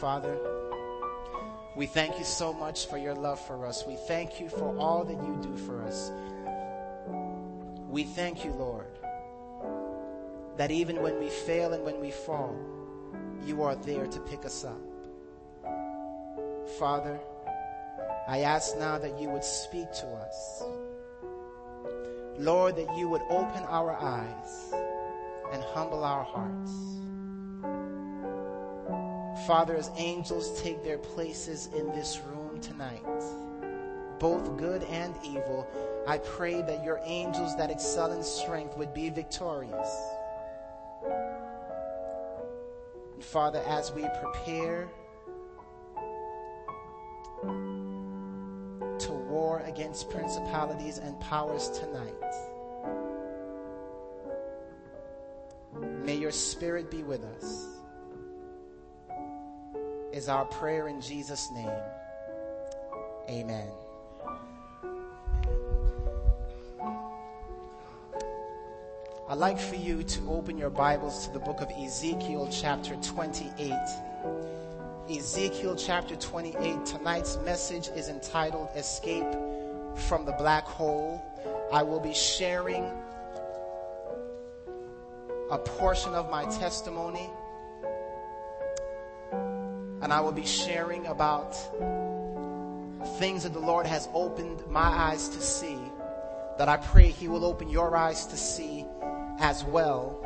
Father. We thank you so much for your love for us. We thank you for all that you do for us. We thank you, Lord, that even when we fail and when we fall, you are there to pick us up. Father, I ask now that you would speak to us. Lord, that you would open our eyes and humble our hearts. Father, as angels take their places in this room tonight, both good and evil, I pray that your angels that excel in strength would be victorious. And Father, as we prepare to war against principalities and powers tonight, may your spirit be with us. Is our prayer in Jesus' name. Amen. I'd like for you to open your Bibles to the book of Ezekiel, chapter 28. Ezekiel, chapter 28. Tonight's message is entitled Escape from the Black Hole. I will be sharing a portion of my testimony, and I will be sharing about things that the Lord has opened my eyes to see, that I pray He will open your eyes to see as well.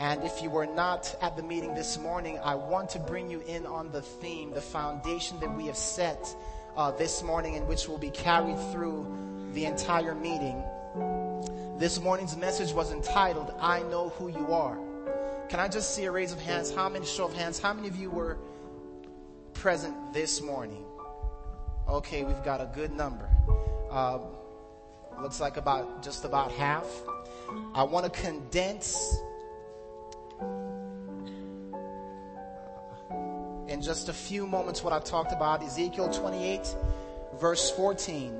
And if you were not at the meeting this morning, I want to bring you in on the theme, the foundation that we have set uh, this morning, and which will be carried through the entire meeting. This morning's message was entitled, I Know Who You Are. Can I just see a raise of hands? How many, show of hands, how many of you were present this morning? Okay, we've got a good number. Uh, looks like about just about half. I want to condense in just a few moments what I talked about. Ezekiel 28, verse 14.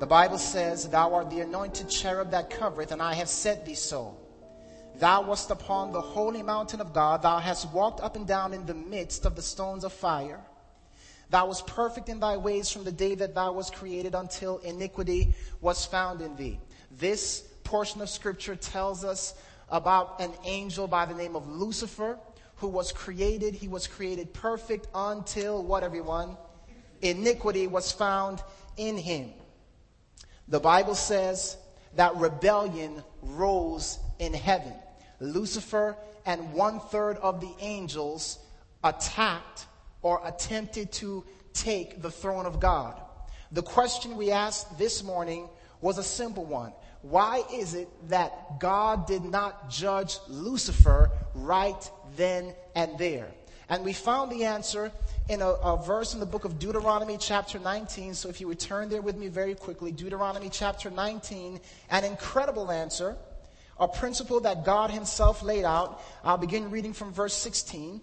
The Bible says, Thou art the anointed cherub that covereth, and I have set thee so. Thou wast upon the holy mountain of God. Thou hast walked up and down in the midst of the stones of fire. Thou wast perfect in thy ways from the day that thou wast created until iniquity was found in thee. This portion of scripture tells us about an angel by the name of Lucifer who was created. He was created perfect until what, everyone? Iniquity was found in him. The Bible says that rebellion rose in heaven. Lucifer and one third of the angels attacked or attempted to take the throne of God. The question we asked this morning was a simple one. Why is it that God did not judge Lucifer right then and there? And we found the answer in a, a, verse in the book of Deuteronomy, chapter 19. So if you would turn there with me very quickly, Deuteronomy, chapter 19, an incredible answer, a principle that God Himself laid out. I'll begin reading from verse 16.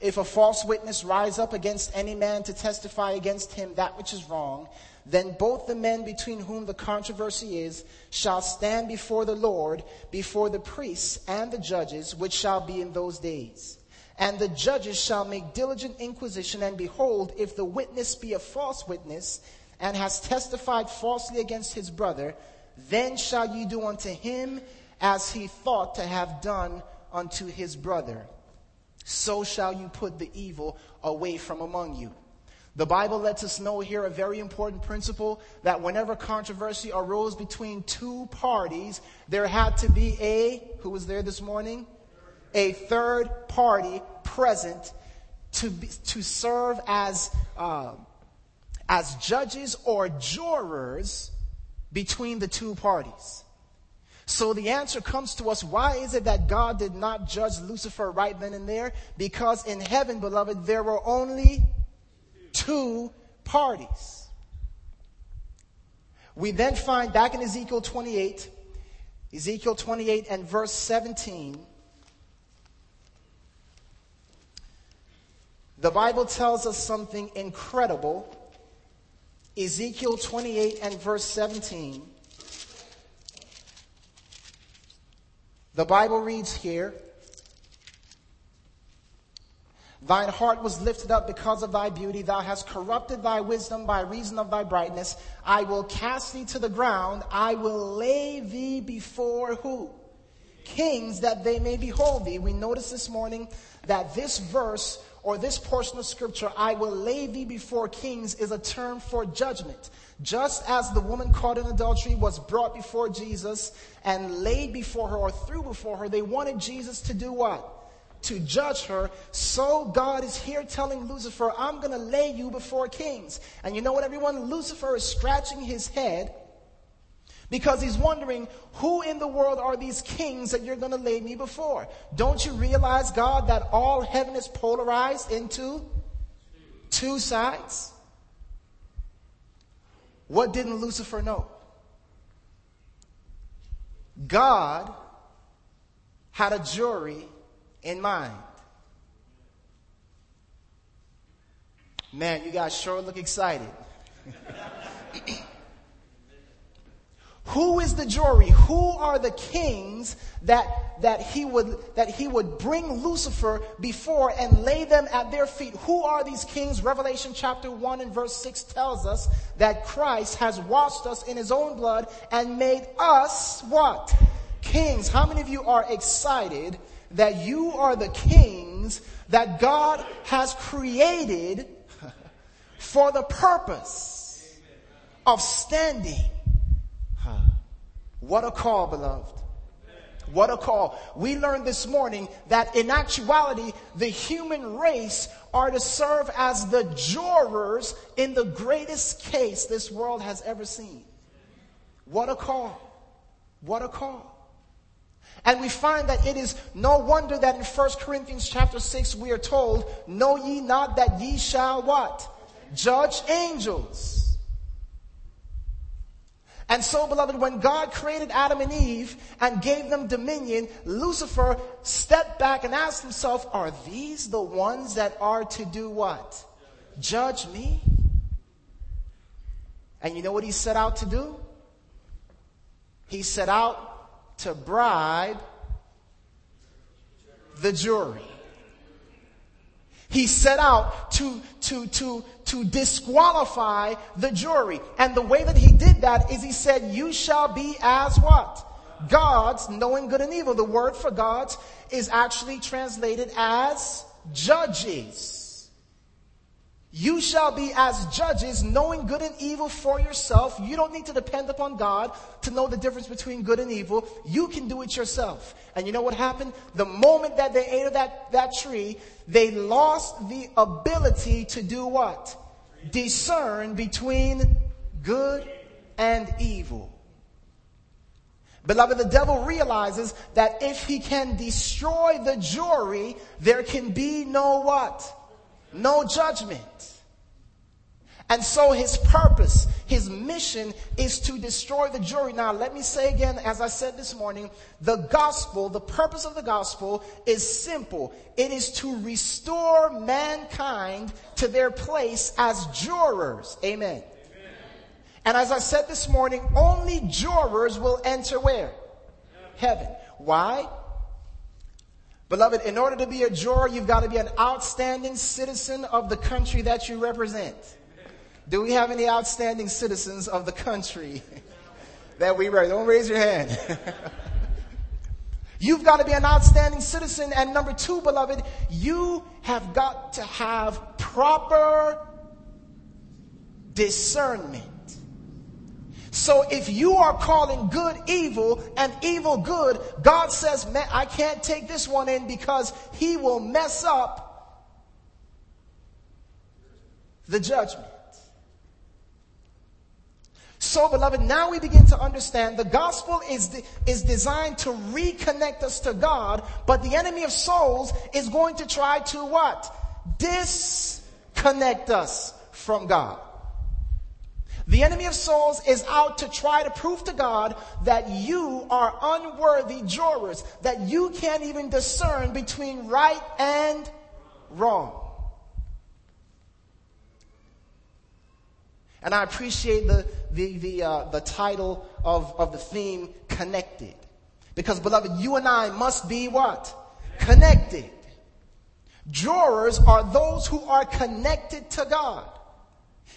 If a false witness rise up against any man to testify against him that which is wrong, then both the men between whom the controversy is shall stand before the Lord, before the priests and the judges, which shall be in those days. And the judges shall make diligent inquisition, and behold, if the witness be a false witness, and has testified falsely against his brother, then shall ye do unto him as he thought to have done unto his brother so shall you put the evil away from among you. The Bible lets us know here a very important principle that whenever controversy arose between two parties, there had to be a, who was there this morning? A third party present to, be, to serve as, uh, as judges or jurors between the two parties. So the answer comes to us why is it that God did not judge Lucifer right then and there? Because in heaven, beloved, there were only two parties. We then find back in Ezekiel 28, Ezekiel 28 and verse 17, the Bible tells us something incredible. Ezekiel 28 and verse 17. The Bible reads here, Thine heart was lifted up because of thy beauty. Thou hast corrupted thy wisdom by reason of thy brightness. I will cast thee to the ground. I will lay thee before who? Kings that they may behold thee. We notice this morning that this verse or this portion of scripture, I will lay thee before kings, is a term for judgment. Just as the woman caught in adultery was brought before Jesus and laid before her or threw before her, they wanted Jesus to do what? to judge her. So God is here telling Lucifer, I'm going to lay you before kings. And you know what, everyone? Lucifer is scratching his head because he's wondering, who in the world are these kings that you're going to lay me before? Don't you realize, God, that all heaven is polarized into two sides? What didn't Lucifer know? God had a jury in mind. Man, you guys sure look excited. Who is the jury? Who are the kings that, that he would, that he would bring Lucifer before and lay them at their feet? Who are these kings? Revelation chapter 1 and verse 6 tells us that Christ has washed us in his own blood and made us what? Kings. How many of you are excited that you are the kings that God has created for the purpose of standing. What a call, beloved. What a call. We learned this morning that in actuality, the human race are to serve as the jurors in the greatest case this world has ever seen. What a call. What a call. And we find that it is no wonder that in 1 Corinthians chapter 6 we are told, Know ye not that ye shall what? Judge angels. And so, beloved, when God created Adam and Eve and gave them dominion, Lucifer stepped back and asked himself, Are these the ones that are to do what? Judge me? And you know what he set out to do? He set out to bribe the jury. He set out to, to, to, to disqualify the jury. And the way that he did that is he said, you shall be as what? Gods, knowing good and evil. The word for gods is actually translated as judges. You shall be as judges, knowing good and evil for yourself. You don't need to depend upon God to know the difference between good and evil. You can do it yourself. And you know what happened? The moment that they ate of that, that tree, they lost the ability to do what? Discern between good and evil. Beloved, the devil realizes that if he can destroy the jury, there can be no what? No judgment. And so his purpose, his mission is to destroy the jury. Now, let me say again, as I said this morning, the gospel, the purpose of the gospel is simple. It is to restore mankind to their place as jurors. Amen. Amen. And as I said this morning, only jurors will enter where? Heaven. Why? Beloved, in order to be a juror, you've got to be an outstanding citizen of the country that you represent. Do we have any outstanding citizens of the country that we represent? Don't raise your hand. You've got to be an outstanding citizen. And number two, beloved, you have got to have proper discernment. So if you are calling good evil and evil good, God says, man, I can't take this one in because he will mess up the judgment. So, beloved, now we begin to understand the gospel is, de- is designed to reconnect us to God, but the enemy of souls is going to try to what? Disconnect us from God. The enemy of souls is out to try to prove to God that you are unworthy jurors, that you can't even discern between right and wrong. And I appreciate the, the, the, uh, the title of, of the theme, Connected. Because, beloved, you and I must be what? Connected. Jurors are those who are connected to God.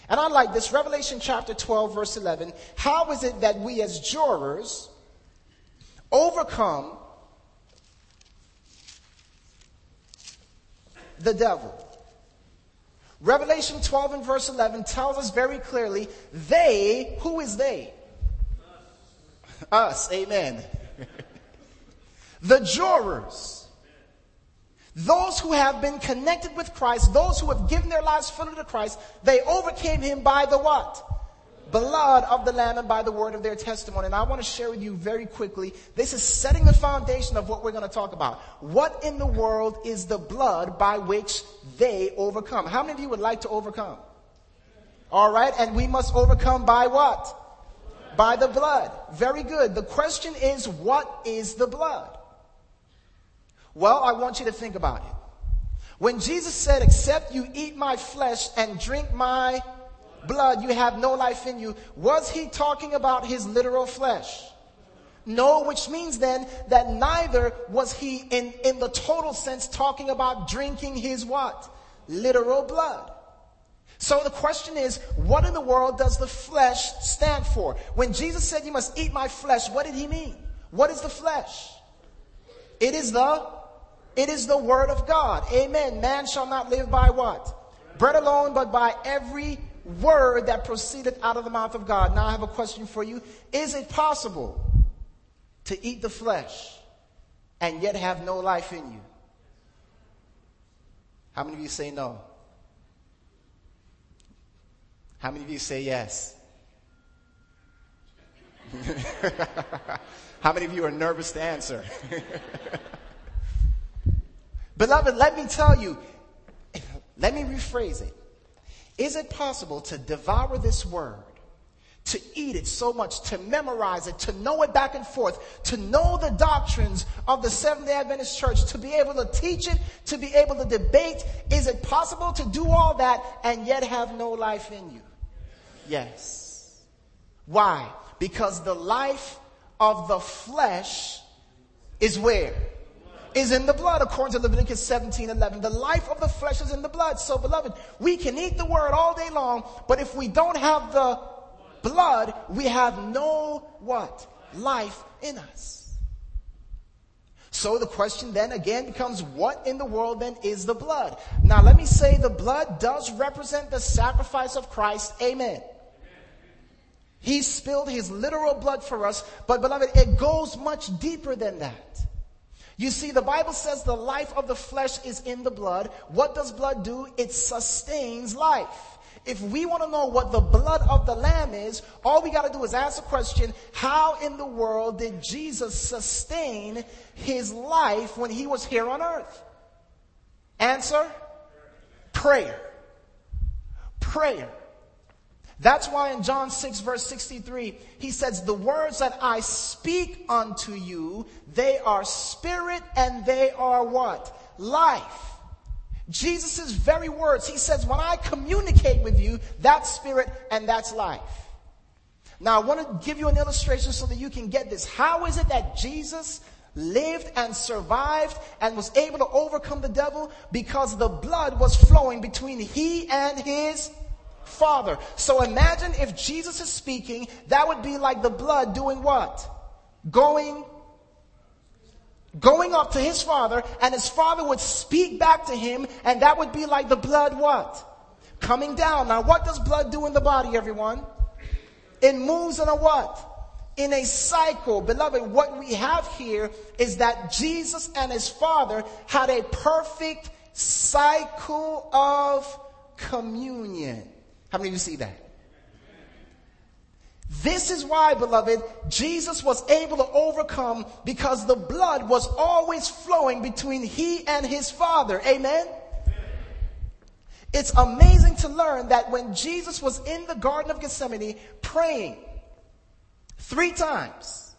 And I like this, Revelation chapter 12, verse 11. How is it that we as jurors overcome the devil? Revelation 12 and verse 11 tells us very clearly, they, who is they? Us, amen. the jurors, those who have been connected with Christ, those who have given their lives fully to Christ, they overcame him by the what? Blood of the Lamb and by the word of their testimony. And I want to share with you very quickly, this is setting the foundation of what we're going to talk about. What in the world is the blood by which they overcome? How many of you would like to overcome? Alright, and we must overcome by what? By the blood. Very good. The question is, what is the blood? Well, I want you to think about it. When Jesus said, except you eat my flesh and drink my blood, you have no life in you, was he talking about his literal flesh? No, which means then that neither was he in, in the total sense talking about drinking his what? Literal blood. So the question is, what in the world does the flesh stand for? When Jesus said, you must eat my flesh, what did he mean? What is the flesh? It is the, it is the word of God. Amen. Man shall not live by what? Bread alone, but by every word that proceedeth out of the mouth of God. Now I have a question for you. Is it possible to eat the flesh and yet have no life in you? How many of you say no? How many of you say yes? How many of you are nervous to answer? Beloved, let me tell you, let me rephrase it. Is it possible to devour this word, to eat it so much, to memorize it, to know it back and forth, to know the doctrines of the Seventh day Adventist Church, to be able to teach it, to be able to debate? Is it possible to do all that and yet have no life in you? Yes. Why? Because the life of the flesh is where? Is in the blood, according to Leviticus 17 11. The life of the flesh is in the blood. So, beloved, we can eat the word all day long, but if we don't have the blood, we have no what? Life in us. So the question then again becomes, what in the world then is the blood? Now let me say the blood does represent the sacrifice of Christ. Amen. He spilled his literal blood for us, but beloved, it goes much deeper than that. You see, the Bible says the life of the flesh is in the blood. What does blood do? It sustains life. If we want to know what the blood of the Lamb is, all we got to do is ask the question, how in the world did Jesus sustain his life when he was here on earth? Answer, prayer. Prayer. That's why in John 6 verse 63, he says, the words that I speak unto you, they are spirit and they are what? Life. Jesus' very words, he says, when I communicate with you, that's spirit and that's life. Now I want to give you an illustration so that you can get this. How is it that Jesus lived and survived and was able to overcome the devil? Because the blood was flowing between he and his Father. So imagine if Jesus is speaking, that would be like the blood doing what? Going going up to his father and his father would speak back to him and that would be like the blood what? Coming down. Now what does blood do in the body, everyone? It moves in a what? In a cycle. Beloved, what we have here is that Jesus and his father had a perfect cycle of communion. How many of you see that? This is why, beloved, Jesus was able to overcome because the blood was always flowing between he and his father. Amen? It's amazing to learn that when Jesus was in the Garden of Gethsemane praying three times,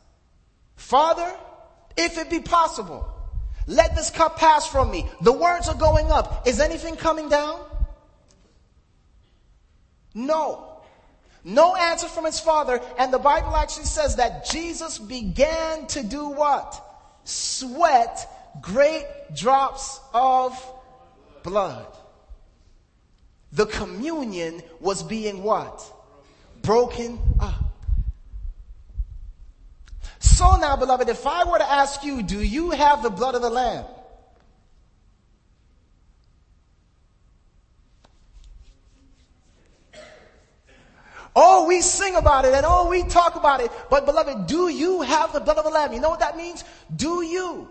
Father, if it be possible, let this cup pass from me. The words are going up. Is anything coming down? No. No answer from his father. And the Bible actually says that Jesus began to do what? Sweat great drops of blood. The communion was being what? Broken up. So now, beloved, if I were to ask you, do you have the blood of the Lamb? Oh, we sing about it and oh, we talk about it. But beloved, do you have the blood of the Lamb? You know what that means? Do you?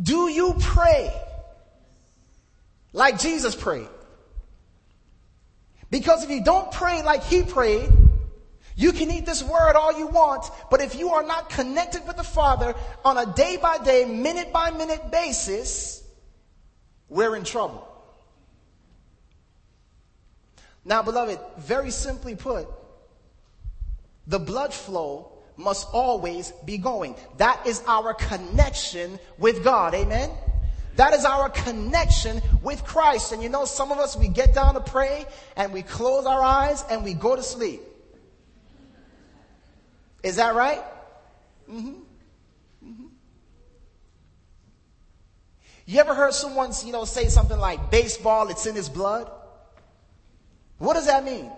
Do you pray like Jesus prayed? Because if you don't pray like he prayed, you can eat this word all you want, but if you are not connected with the Father on a day by day, minute by minute basis, we're in trouble. Now, beloved, very simply put, the blood flow must always be going. That is our connection with God. Amen? That is our connection with Christ. And you know, some of us, we get down to pray and we close our eyes and we go to sleep. Is that right? Mm-hmm. Mm-hmm. You ever heard someone, you know, say something like baseball, it's in his blood? What does that mean?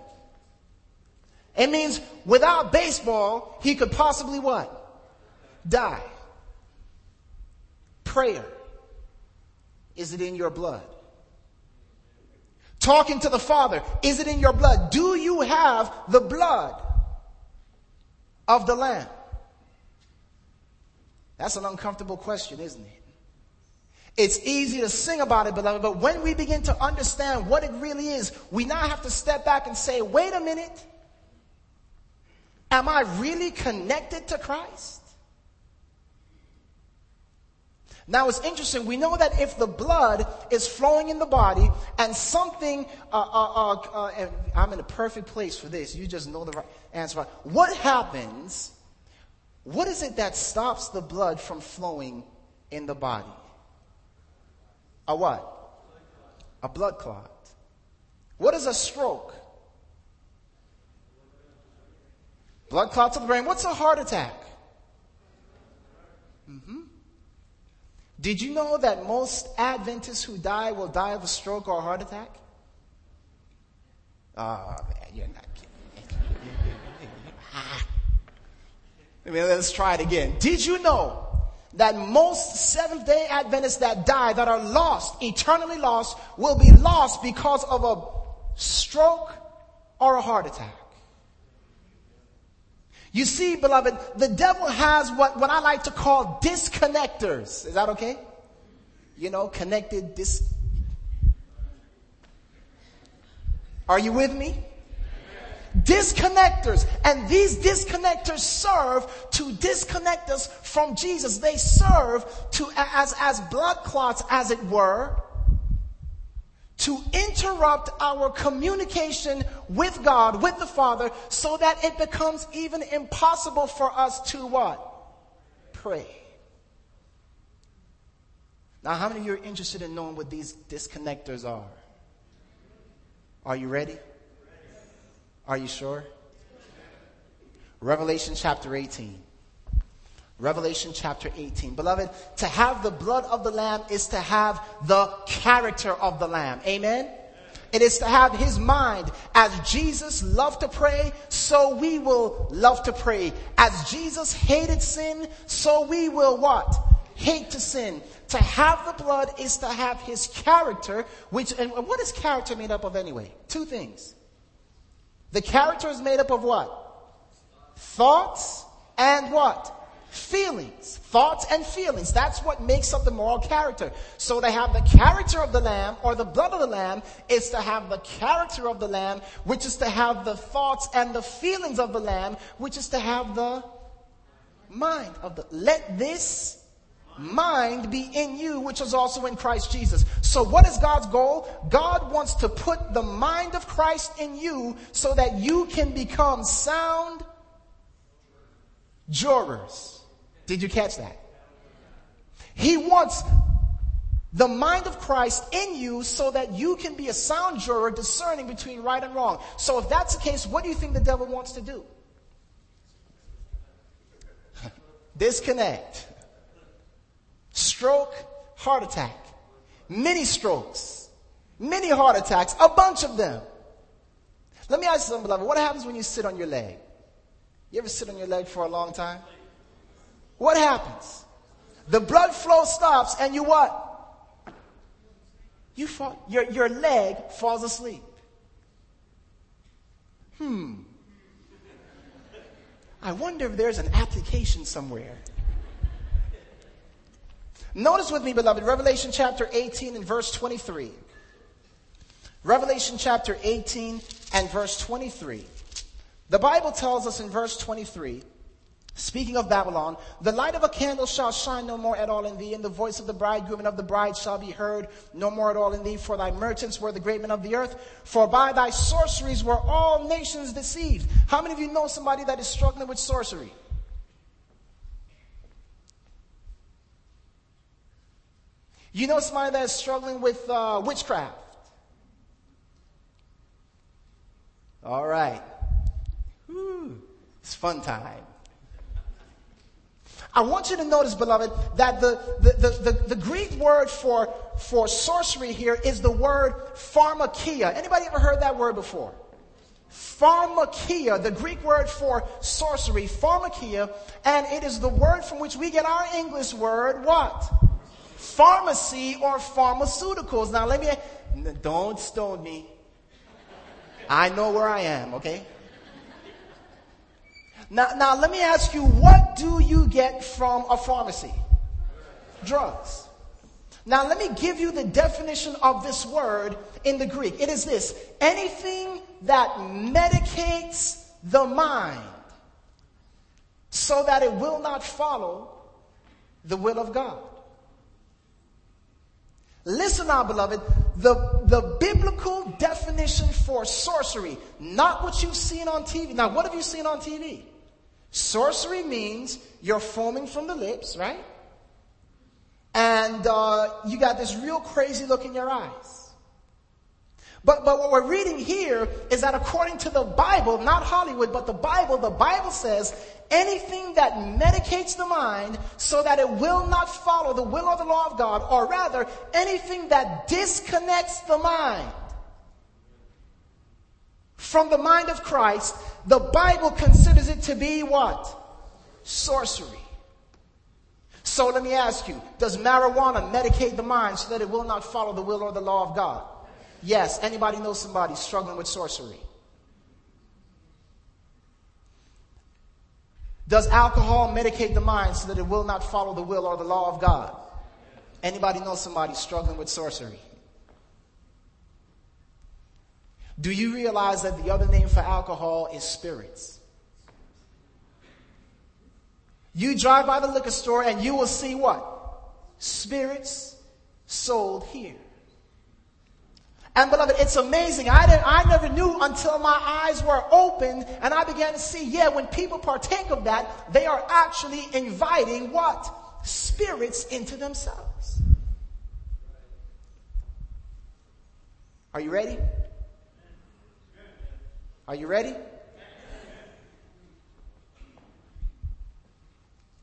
It means without baseball, he could possibly what? Die. Prayer. Is it in your blood? Talking to the Father. Is it in your blood? Do you have the blood of the Lamb? That's an uncomfortable question, isn't it? It's easy to sing about it, beloved, but when we begin to understand what it really is, we now have to step back and say, wait a minute. Am I really connected to Christ? Now it's interesting. We know that if the blood is flowing in the body and something, uh, uh, uh, uh and I'm in a perfect place for this. You just know the right answer. What happens? What is it that stops the blood from flowing in the body? A what? A blood clot. What is a stroke? Blood clots of the brain. What's a heart attack? Mm-hmm. Did you know that most Adventists who die will die of a stroke or a heart attack? Oh, man, you're not kidding. I mean, let's try it again. Did you know that most Seventh day Adventists that die, that are lost, eternally lost, will be lost because of a stroke or a heart attack. You see, beloved, the devil has what, what I like to call disconnectors. Is that okay? You know, connected dis. Are you with me? Disconnectors. And these disconnectors serve to disconnect us from Jesus. They serve to, as, as blood clots, as it were, to interrupt our communication with God, with the Father, so that it becomes even impossible for us to what? Pray. Now, how many of you are interested in knowing what these disconnectors are? Are you ready? Are you sure? Revelation chapter 18. Revelation chapter 18. Beloved, to have the blood of the Lamb is to have the character of the Lamb. Amen? It is to have his mind. As Jesus loved to pray, so we will love to pray. As Jesus hated sin, so we will what? Hate to sin. To have the blood is to have his character, which, and what is character made up of anyway? Two things. The character is made up of what? Thoughts and what? Feelings. Thoughts and feelings. That's what makes up the moral character. So to have the character of the lamb or the blood of the lamb is to have the character of the lamb, which is to have the thoughts and the feelings of the lamb, which is to have the mind of the, let this mind be in you, which is also in Christ Jesus. So what is God's goal? God wants to put the mind of Christ in you so that you can become sound jurors. Did you catch that? He wants the mind of Christ in you so that you can be a sound juror discerning between right and wrong. So if that's the case, what do you think the devil wants to do? Disconnect stroke, heart attack, many strokes, many heart attacks, a bunch of them. Let me ask you something, beloved. What happens when you sit on your leg? You ever sit on your leg for a long time? What happens? The blood flow stops and you what? You fall, your, your leg falls asleep. Hmm. I wonder if there's an application somewhere. Notice with me, beloved, Revelation chapter 18 and verse 23. Revelation chapter 18 and verse 23. The Bible tells us in verse 23 Speaking of Babylon, the light of a candle shall shine no more at all in thee, and the voice of the bridegroom and of the bride shall be heard no more at all in thee. For thy merchants were the great men of the earth, for by thy sorceries were all nations deceived. How many of you know somebody that is struggling with sorcery? You know somebody that is struggling with uh, witchcraft? All right. Whew. It's fun time. I want you to notice, beloved, that the, the, the, the, the Greek word for, for sorcery here is the word pharmakia. Anybody ever heard that word before? Pharmakia, the Greek word for sorcery, pharmakia, and it is the word from which we get our English word, what? Pharmacy or pharmaceuticals. Now let me, don't stone me. I know where I am, okay? Now, now let me ask you, what do you get from a pharmacy? Drugs. Now let me give you the definition of this word in the Greek. It is this, anything that medicates the mind so that it will not follow the will of God. Listen now, beloved, the, the biblical definition for sorcery, not what you've seen on TV. Now, what have you seen on TV? Sorcery means you're foaming from the lips, right? And uh, you got this real crazy look in your eyes. But, but what we're reading here is that according to the Bible, not Hollywood, but the Bible, the Bible says anything that medicates the mind so that it will not follow the will or the law of God, or rather, anything that disconnects the mind from the mind of Christ, the Bible considers it to be what? Sorcery. So let me ask you, does marijuana medicate the mind so that it will not follow the will or the law of God? Yes. Anybody know somebody struggling with sorcery? Does alcohol medicate the mind so that it will not follow the will or the law of God? Anybody know somebody struggling with sorcery? Do you realize that the other name for alcohol is spirits? You drive by the liquor store and you will see what? Spirits sold here. And beloved, it's amazing. I, didn't, I never knew until my eyes were opened and I began to see, yeah, when people partake of that, they are actually inviting what? Spirits into themselves. Are you ready? Are you ready?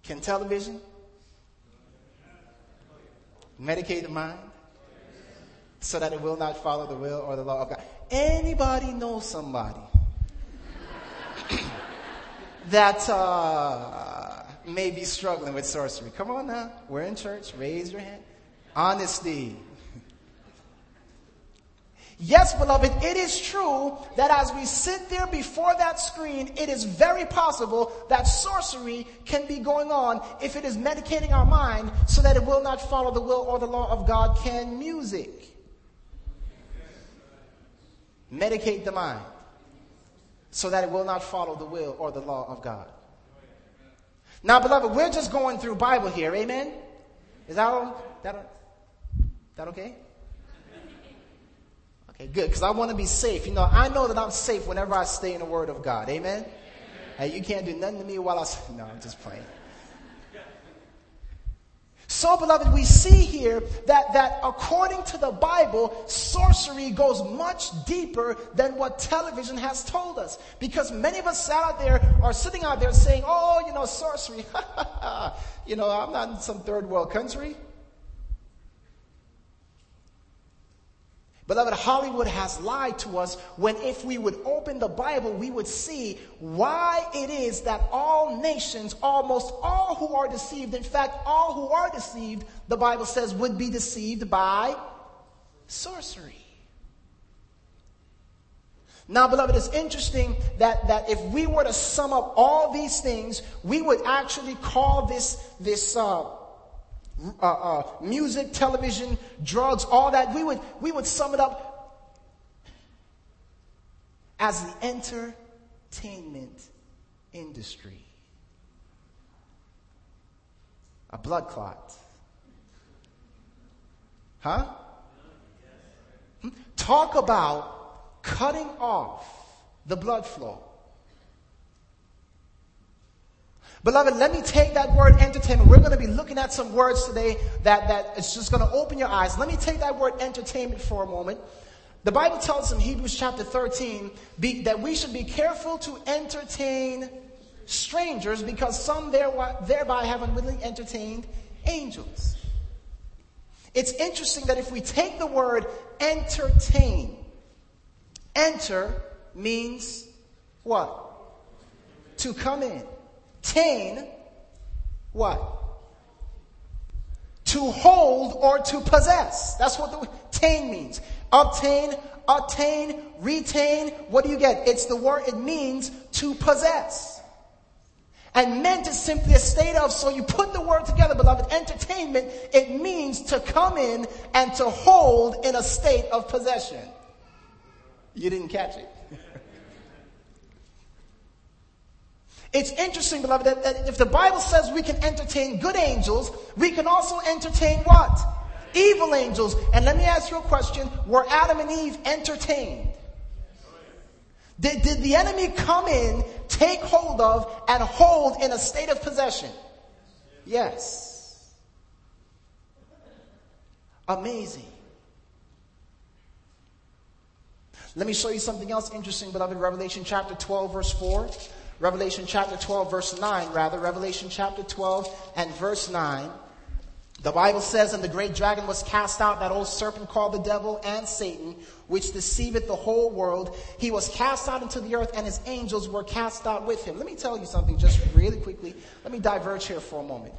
Can television medicate the mind so that it will not follow the will or the law of God? Anybody know somebody that uh, may be struggling with sorcery? Come on now. We're in church. Raise your hand. Honesty. Yes, beloved, it is true that as we sit there before that screen, it is very possible that sorcery can be going on if it is medicating our mind so that it will not follow the will or the law of God. Can music medicate the mind so that it will not follow the will or the law of God? Now, beloved, we're just going through Bible here. Amen? Is that, that, that okay? Okay, good, because I want to be safe. You know, I know that I'm safe whenever I stay in the Word of God. Amen? Hey, you can't do nothing to me while I. No, I'm just playing. So, beloved, we see here that, that according to the Bible, sorcery goes much deeper than what television has told us. Because many of us out there are sitting out there saying, oh, you know, sorcery. you know, I'm not in some third world country. Beloved, Hollywood has lied to us when if we would open the Bible, we would see why it is that all nations, almost all who are deceived, in fact, all who are deceived, the Bible says would be deceived by sorcery. Now, beloved, it's interesting that, that if we were to sum up all these things, we would actually call this, this, uh, uh, uh, music, television, drugs, all that, we would, we would sum it up as the entertainment industry. A blood clot. Huh? Hmm? Talk about cutting off the blood flow. Beloved, let me take that word entertainment. We're going to be looking at some words today that, that is just going to open your eyes. Let me take that word entertainment for a moment. The Bible tells us in Hebrews chapter 13 be, that we should be careful to entertain strangers because some thereby have unwittingly entertained angels. It's interesting that if we take the word entertain, enter means what? To come in. Tain, what? To hold or to possess. That's what the tain means. Obtain, attain, retain. What do you get? It's the word, it means to possess. And meant is simply a state of, so you put the word together, beloved, entertainment, it means to come in and to hold in a state of possession. You didn't catch it. It's interesting, beloved, that, that if the Bible says we can entertain good angels, we can also entertain what? Evil angels. And let me ask you a question. Were Adam and Eve entertained? Did, did the enemy come in, take hold of, and hold in a state of possession? Yes. Amazing. Let me show you something else interesting, beloved. In Revelation chapter 12, verse 4. Revelation chapter 12, verse 9, rather. Revelation chapter 12 and verse 9. The Bible says, And the great dragon was cast out, that old serpent called the devil and Satan, which deceiveth the whole world. He was cast out into the earth, and his angels were cast out with him. Let me tell you something just really quickly. Let me diverge here for a moment.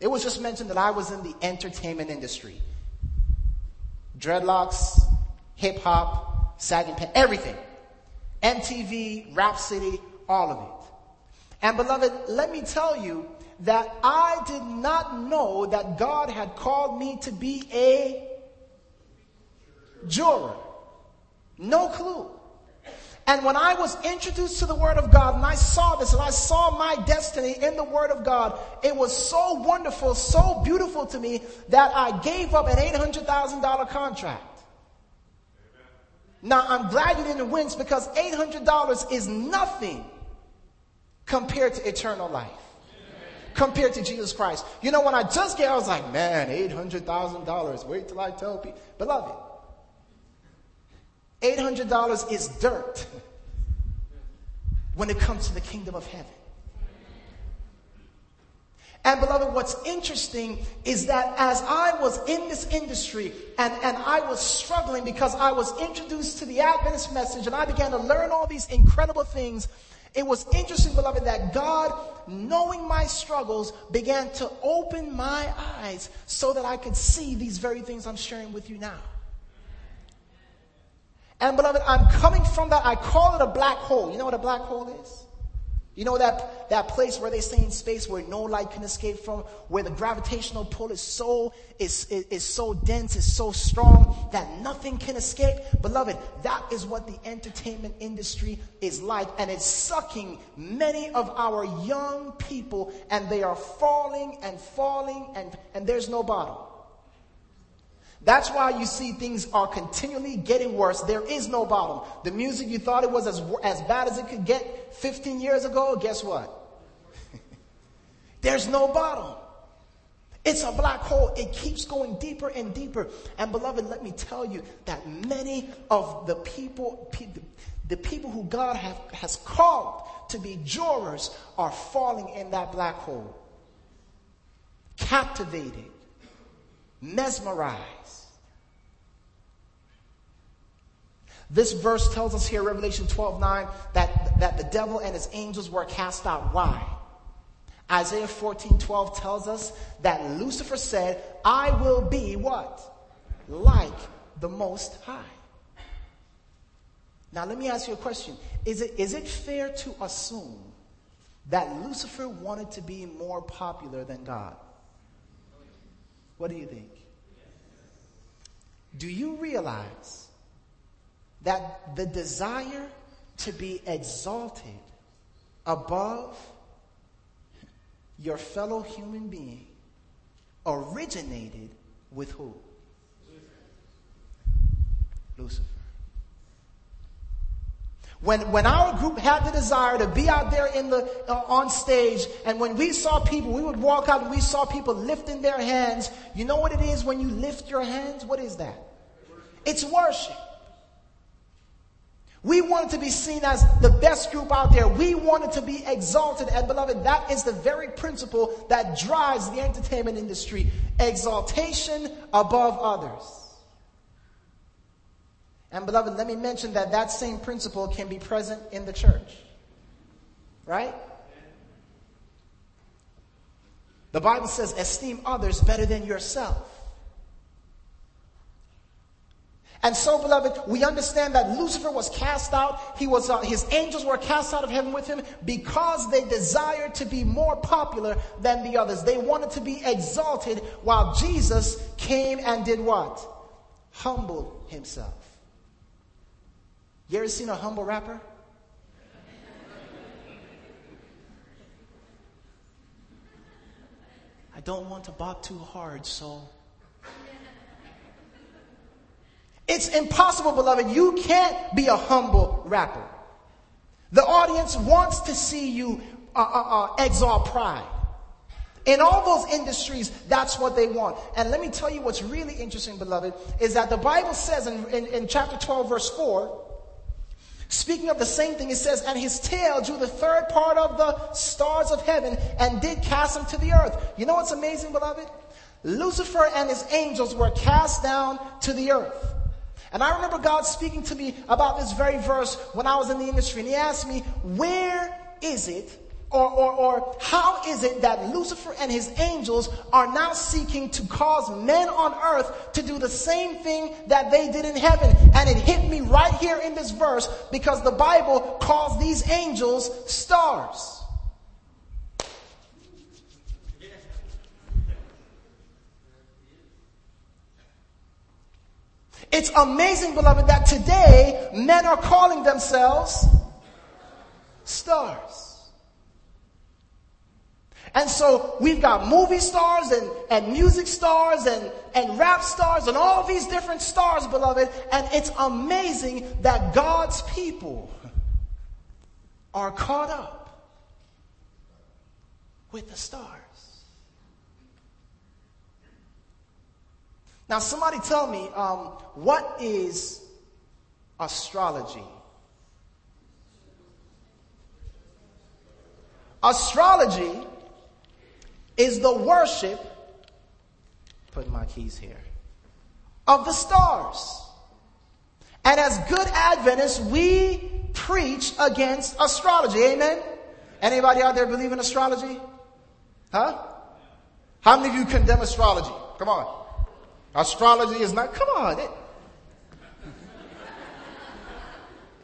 It was just mentioned that I was in the entertainment industry. Dreadlocks, hip hop, sagging pants, everything. MTV, Rap City, all of it. And beloved, let me tell you that I did not know that God had called me to be a juror. No clue. And when I was introduced to the Word of God and I saw this and I saw my destiny in the Word of God, it was so wonderful, so beautiful to me that I gave up an $800,000 contract. Now I'm glad you didn't wince because $800 is nothing compared to eternal life. Compared to Jesus Christ. You know, when I just get, I was like, man, $800,000. Wait till I tell people. Beloved, $800 is dirt when it comes to the kingdom of heaven. And beloved, what's interesting is that as I was in this industry and, and I was struggling because I was introduced to the Adventist message and I began to learn all these incredible things it was interesting, beloved, that God, knowing my struggles, began to open my eyes so that I could see these very things I'm sharing with you now. And beloved, I'm coming from that. I call it a black hole. You know what a black hole is? You know that, that place where they say in space where no light can escape from, where the gravitational pull is so, is, is, is so dense, is so strong that nothing can escape? Beloved, that is what the entertainment industry is like, and it's sucking many of our young people, and they are falling and falling, and, and there's no bottom. That's why you see things are continually getting worse. There is no bottom. The music you thought it was as, as bad as it could get 15 years ago, guess what? There's no bottom. It's a black hole. It keeps going deeper and deeper. And beloved, let me tell you that many of the people, the people who God have, has called to be jurors are falling in that black hole. Captivated mesmerized. This verse tells us here, Revelation 12 9, that, that the devil and his angels were cast out. Why? Isaiah 14 12 tells us that Lucifer said, I will be what? Like the Most High. Now, let me ask you a question. Is it, is it fair to assume that Lucifer wanted to be more popular than God? What do you think? Do you realize that the desire to be exalted above your fellow human being originated with who? Lucifer. When, when our group had the desire to be out there in the, uh, on stage, and when we saw people, we would walk out and we saw people lifting their hands. You know what it is when you lift your hands? What is that? It's worship. We wanted to be seen as the best group out there. We wanted to be exalted. And beloved, that is the very principle that drives the entertainment industry. Exaltation above others. And beloved, let me mention that that same principle can be present in the church. Right? The Bible says, esteem others better than yourself. And so, beloved, we understand that Lucifer was cast out. He was, uh, his angels were cast out of heaven with him because they desired to be more popular than the others. They wanted to be exalted while Jesus came and did what? Humbled himself. You ever seen a humble rapper? I don't want to bop too hard, so. It's impossible, beloved. You can't be a humble rapper. The audience wants to see you uh, uh, uh, exalt pride. In all those industries, that's what they want. And let me tell you what's really interesting, beloved, is that the Bible says in, in, in chapter 12, verse 4, Speaking of the same thing, it says, And his tail drew the third part of the stars of heaven and did cast them to the earth. You know what's amazing, beloved? Lucifer and his angels were cast down to the earth. And I remember God speaking to me about this very verse when I was in the industry. And he asked me, Where is it or, or, or how is it that Lucifer and his angels are now seeking to cause men on earth to do the same thing that they did in heaven? And it hit me right here in this verse because the Bible calls these angels stars. It's amazing, beloved, that today men are calling themselves stars. And so we've got movie stars and, and music stars and, and rap stars and all these different stars, beloved. And it's amazing that God's people are caught up with the stars. Now, somebody tell me, um, what is astrology? Astrology is the worship, put my keys here, of the stars. And as good Adventists, we preach against astrology. Amen? Anybody out there believe in astrology? Huh? How many of you condemn astrology? Come on. Astrology is not, come on. It,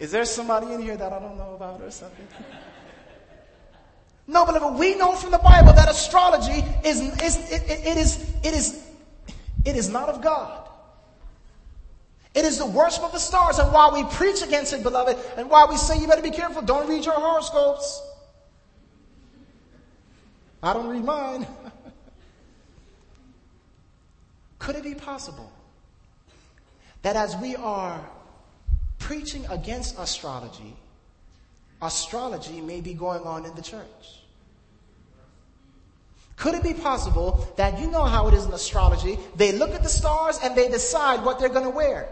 is there somebody in here that I don't know about or something? No, beloved, we know from the Bible that astrology is, is it, it, is, it is, it is not of God. It is the worship of the stars. And while we preach against it, beloved, and while we say you better be careful, don't read your horoscopes. I don't read mine. Could it be possible that as we are preaching against astrology, astrology may be going on in the church. Could it be possible that you know how it is in astrology? They look at the stars and they decide what they're going to wear.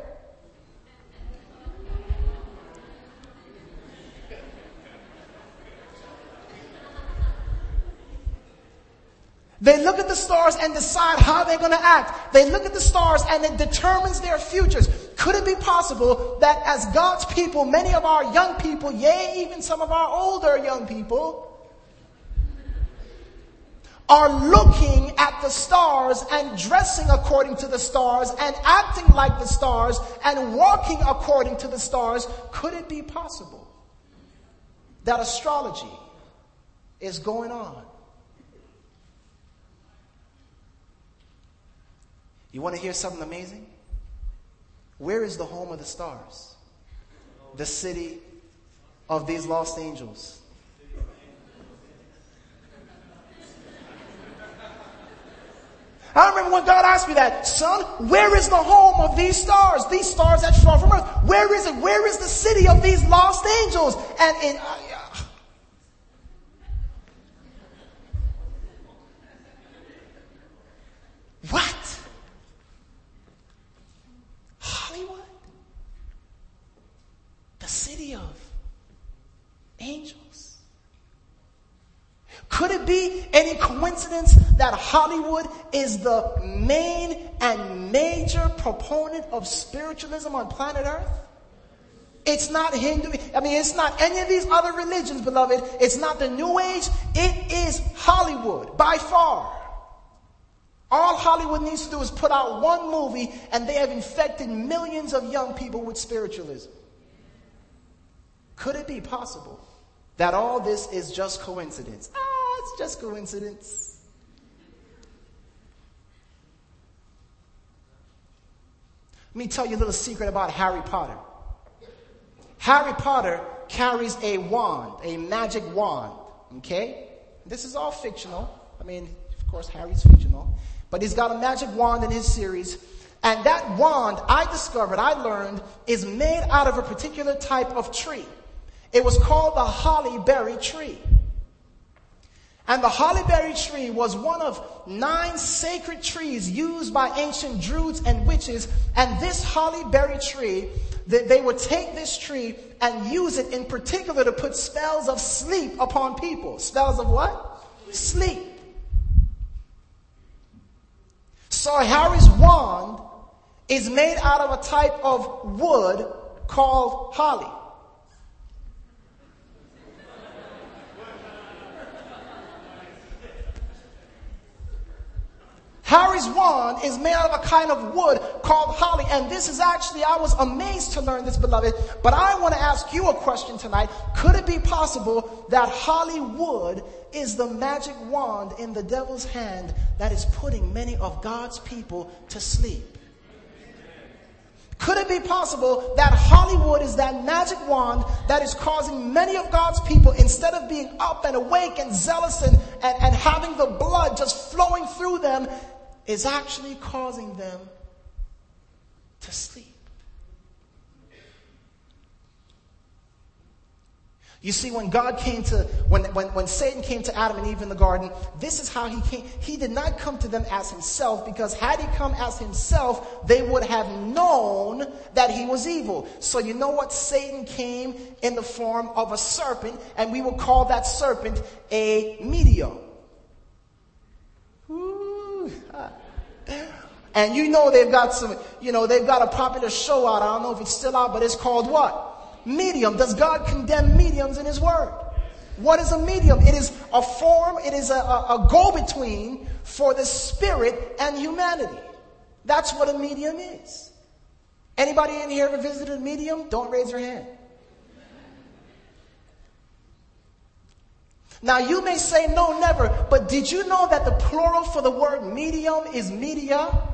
They look at the stars and decide how they're going to act. They look at the stars and it determines their futures. Could it be possible that as God's people, many of our young people, yea, even some of our older young people, are looking at the stars and dressing according to the stars and acting like the stars and walking according to the stars, could it be possible that astrology is going on? You want to hear something amazing? Where is the home of the stars? The city of these lost angels. I remember when God asked me that, son, where is the home of these stars? These stars that fall from earth. Where is it? Where is the city of these lost angels? And in, uh, what? Hollywood? The city of angels? Could it be any coincidence that Hollywood is the main and major proponent of spiritualism on planet Earth? It's not Hindu. I mean, it's not any of these other religions, beloved. It's not the New Age. It is Hollywood by far. All Hollywood needs to do is put out one movie and they have infected millions of young people with spiritualism. Could it be possible that all this is just coincidence? Ah, it's just coincidence. Let me tell you a little secret about Harry Potter. Harry Potter carries a wand, a magic wand. Okay? This is all fictional. I mean, of course, Harry's fictional. But he's got a magic wand in his series. And that wand, I discovered, I learned, is made out of a particular type of tree. It was called the holly berry tree. And the holly berry tree was one of nine sacred trees used by ancient Druids and witches. And this holly berry tree, they would take this tree and use it in particular to put spells of sleep upon people. Spells of what? Sleep. So Harry's wand is made out of a type of wood called holly. Harry's wand is made out of a kind of wood called holly. And this is actually, I was amazed to learn this, beloved. But I want to ask you a question tonight. Could it be possible that Hollywood is the magic wand in the devil's hand that is putting many of God's people to sleep? Could it be possible that Hollywood is that magic wand that is causing many of God's people, instead of being up and awake and zealous and, and, and having the blood just flowing through them, is actually causing them to sleep. You see, when God came to, when, when, when Satan came to Adam and Eve in the garden, this is how he came. He did not come to them as himself because had he come as himself, they would have known that he was evil. So you know what? Satan came in the form of a serpent and we will call that serpent a medium. And you know they've got some, you know, they've got a popular show out. I don't know if it's still out, but it's called what? Medium. Does God condemn mediums in His Word? What is a medium? It is a form, it is a, a, a go between for the spirit and humanity. That's what a medium is. Anybody in here ever visited a medium? Don't raise your hand. Now you may say no, never, but did you know that the plural for the word medium is media?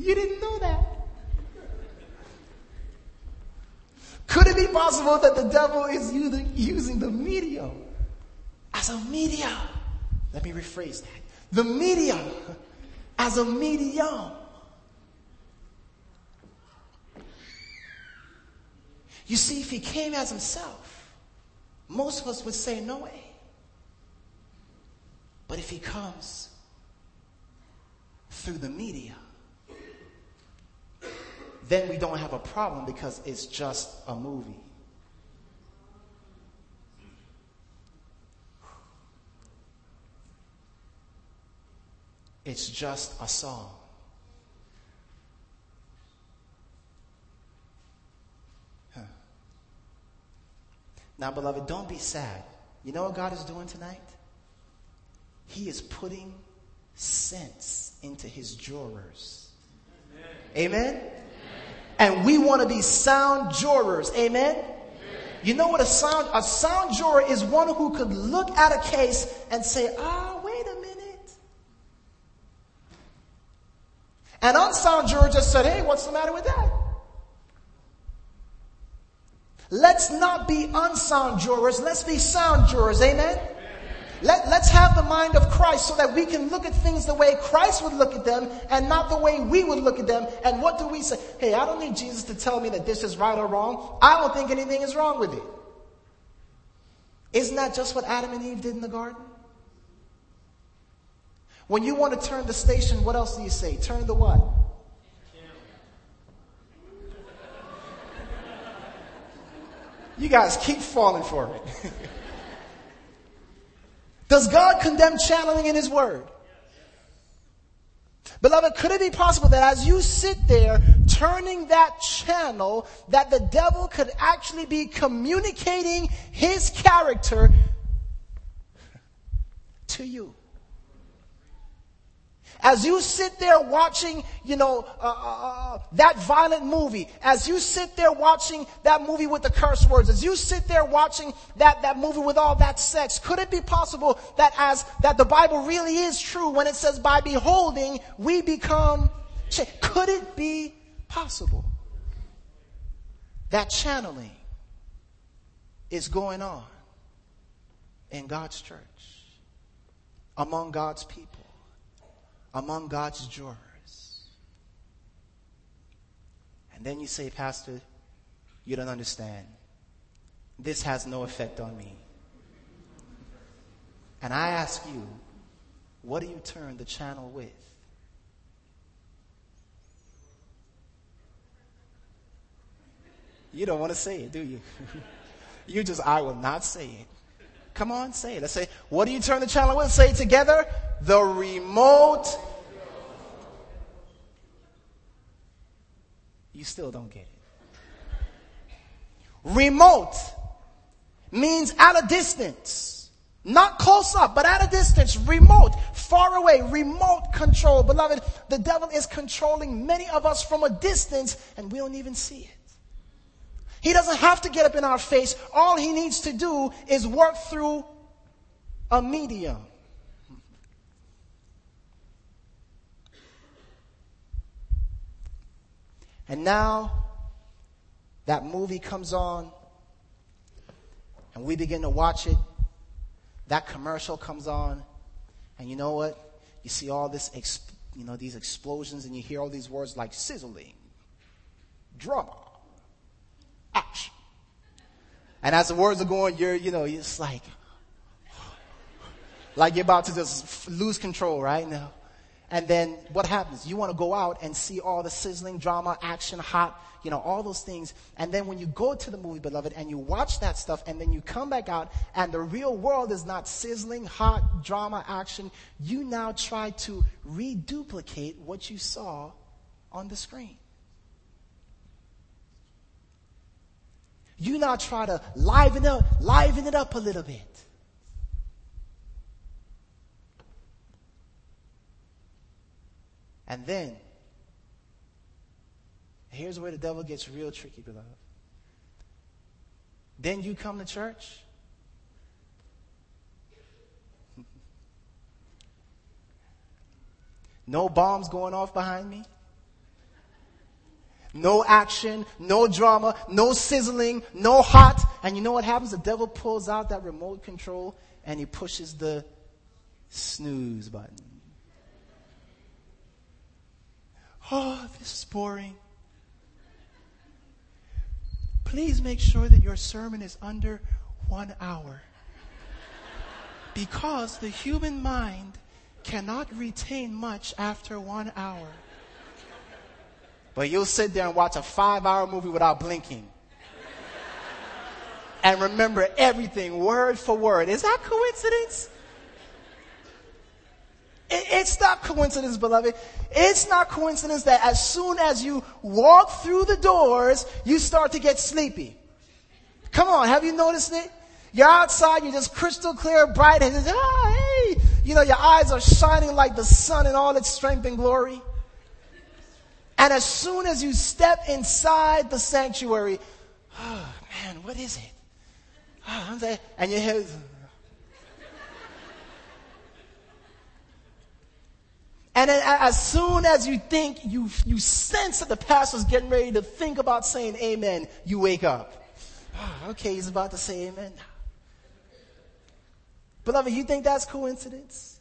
You didn't know that. Could it be possible that the devil is using the medium as a medium? Let me rephrase that. The medium as a medium. You see, if he came as himself, most of us would say, no way. But if he comes through the media, then we don't have a problem because it's just a movie. It's just a song. Huh. Now, beloved, don't be sad. You know what God is doing tonight? He is putting sense into his drawers. Amen? Amen? And we want to be sound jurors. Amen? You know what a sound, a sound juror is one who could look at a case and say, ah, oh, wait a minute. An unsound juror just said, hey, what's the matter with that? Let's not be unsound jurors. Let's be sound jurors. Amen? Let, let's have the mind of Christ so that we can look at things the way Christ would look at them and not the way we would look at them. And what do we say? Hey, I don't need Jesus to tell me that this is right or wrong. I don't think anything is wrong with it. Isn't that just what Adam and Eve did in the garden? When you want to turn the station, what else do you say? Turn the what? You guys keep falling for it. Does God condemn channeling in His Word? Beloved, could it be possible that as you sit there turning that channel, that the devil could actually be communicating his character to you? As you sit there watching, you know, uh, uh, uh, that violent movie, as you sit there watching that movie with the curse words, as you sit there watching that, that movie with all that sex, could it be possible that as, that the Bible really is true when it says by beholding, we become, could it be possible that channeling is going on in God's church, among God's people? Among God's jurors. And then you say, Pastor, you don't understand. This has no effect on me. And I ask you, what do you turn the channel with? You don't want to say it, do you? you just, I will not say it. Come on, say it. Let's say, what do you turn the channel with? Say it together. The remote. You still don't get it. Remote means at a distance. Not close up, but at a distance, remote, far away, remote control. Beloved, the devil is controlling many of us from a distance and we don't even see it. He doesn't have to get up in our face. All he needs to do is work through a medium. And now that movie comes on and we begin to watch it. That commercial comes on and you know what? You see all this, exp- you know, these explosions and you hear all these words like sizzling, drama, action. And as the words are going, you're, you know, you're like, like you're about to just lose control right now. And then what happens? You want to go out and see all the sizzling drama, action, hot, you know, all those things. And then when you go to the movie, beloved, and you watch that stuff, and then you come back out, and the real world is not sizzling, hot, drama, action, you now try to reduplicate what you saw on the screen. You now try to liven up, liven it up a little bit. And then, here's where the devil gets real tricky, beloved. Then you come to church. No bombs going off behind me. No action, no drama, no sizzling, no hot. And you know what happens? The devil pulls out that remote control and he pushes the snooze button. Oh, this is boring. Please make sure that your sermon is under one hour. Because the human mind cannot retain much after one hour. But you'll sit there and watch a five hour movie without blinking. and remember everything word for word. Is that coincidence? It's not coincidence, beloved. It's not coincidence that as soon as you walk through the doors, you start to get sleepy. Come on, have you noticed it? You're outside, you're just crystal clear, bright, and oh, hey, you know, your eyes are shining like the sun in all its strength and glory. And as soon as you step inside the sanctuary, oh man, what is it? Oh, and your head, And then as soon as you think, you, you sense that the pastor's getting ready to think about saying amen, you wake up. Oh, okay, he's about to say amen. Beloved, you think that's coincidence?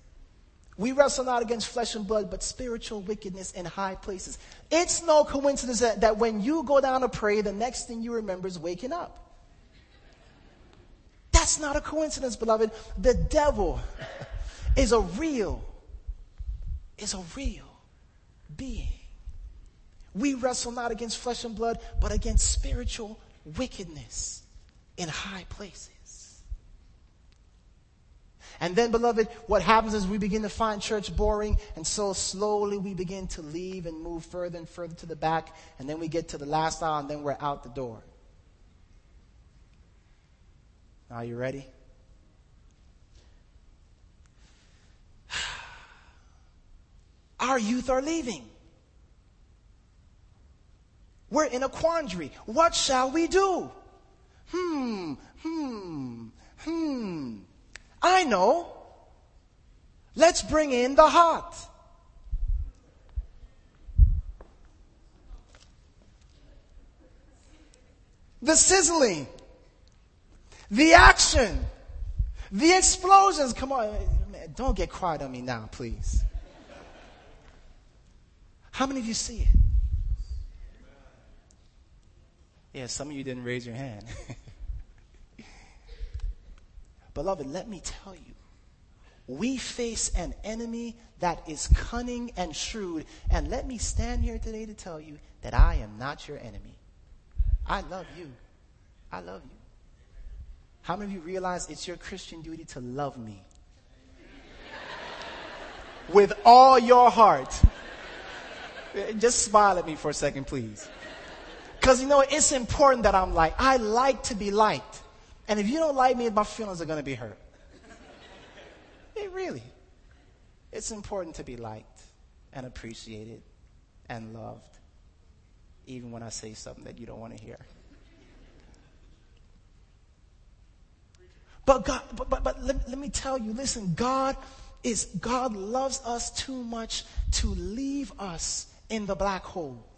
We wrestle not against flesh and blood, but spiritual wickedness in high places. It's no coincidence that, that when you go down to pray, the next thing you remember is waking up. That's not a coincidence, beloved. The devil is a real is a real being. We wrestle not against flesh and blood, but against spiritual wickedness in high places. And then, beloved, what happens is we begin to find church boring, and so slowly we begin to leave and move further and further to the back, and then we get to the last aisle, and then we're out the door. Are you ready? Our youth are leaving. We're in a quandary. What shall we do? Hmm, hmm, hmm. I know. Let's bring in the hot. The sizzling. The action. The explosions. Come on. Don't get quiet on me now, please. How many of you see it? Yeah, some of you didn't raise your hand. Beloved, let me tell you, we face an enemy that is cunning and shrewd. And let me stand here today to tell you that I am not your enemy. I love you. I love you. How many of you realize it's your Christian duty to love me? With all your heart. Just smile at me for a second, please. Because you know, it's important that I'm like, I like to be liked. And if you don't like me, my feelings are going to be hurt. It really. It's important to be liked and appreciated and loved, even when I say something that you don't want to hear. But God, but, but, but let, let me tell you, listen, God is, God loves us too much to leave us in the black hole.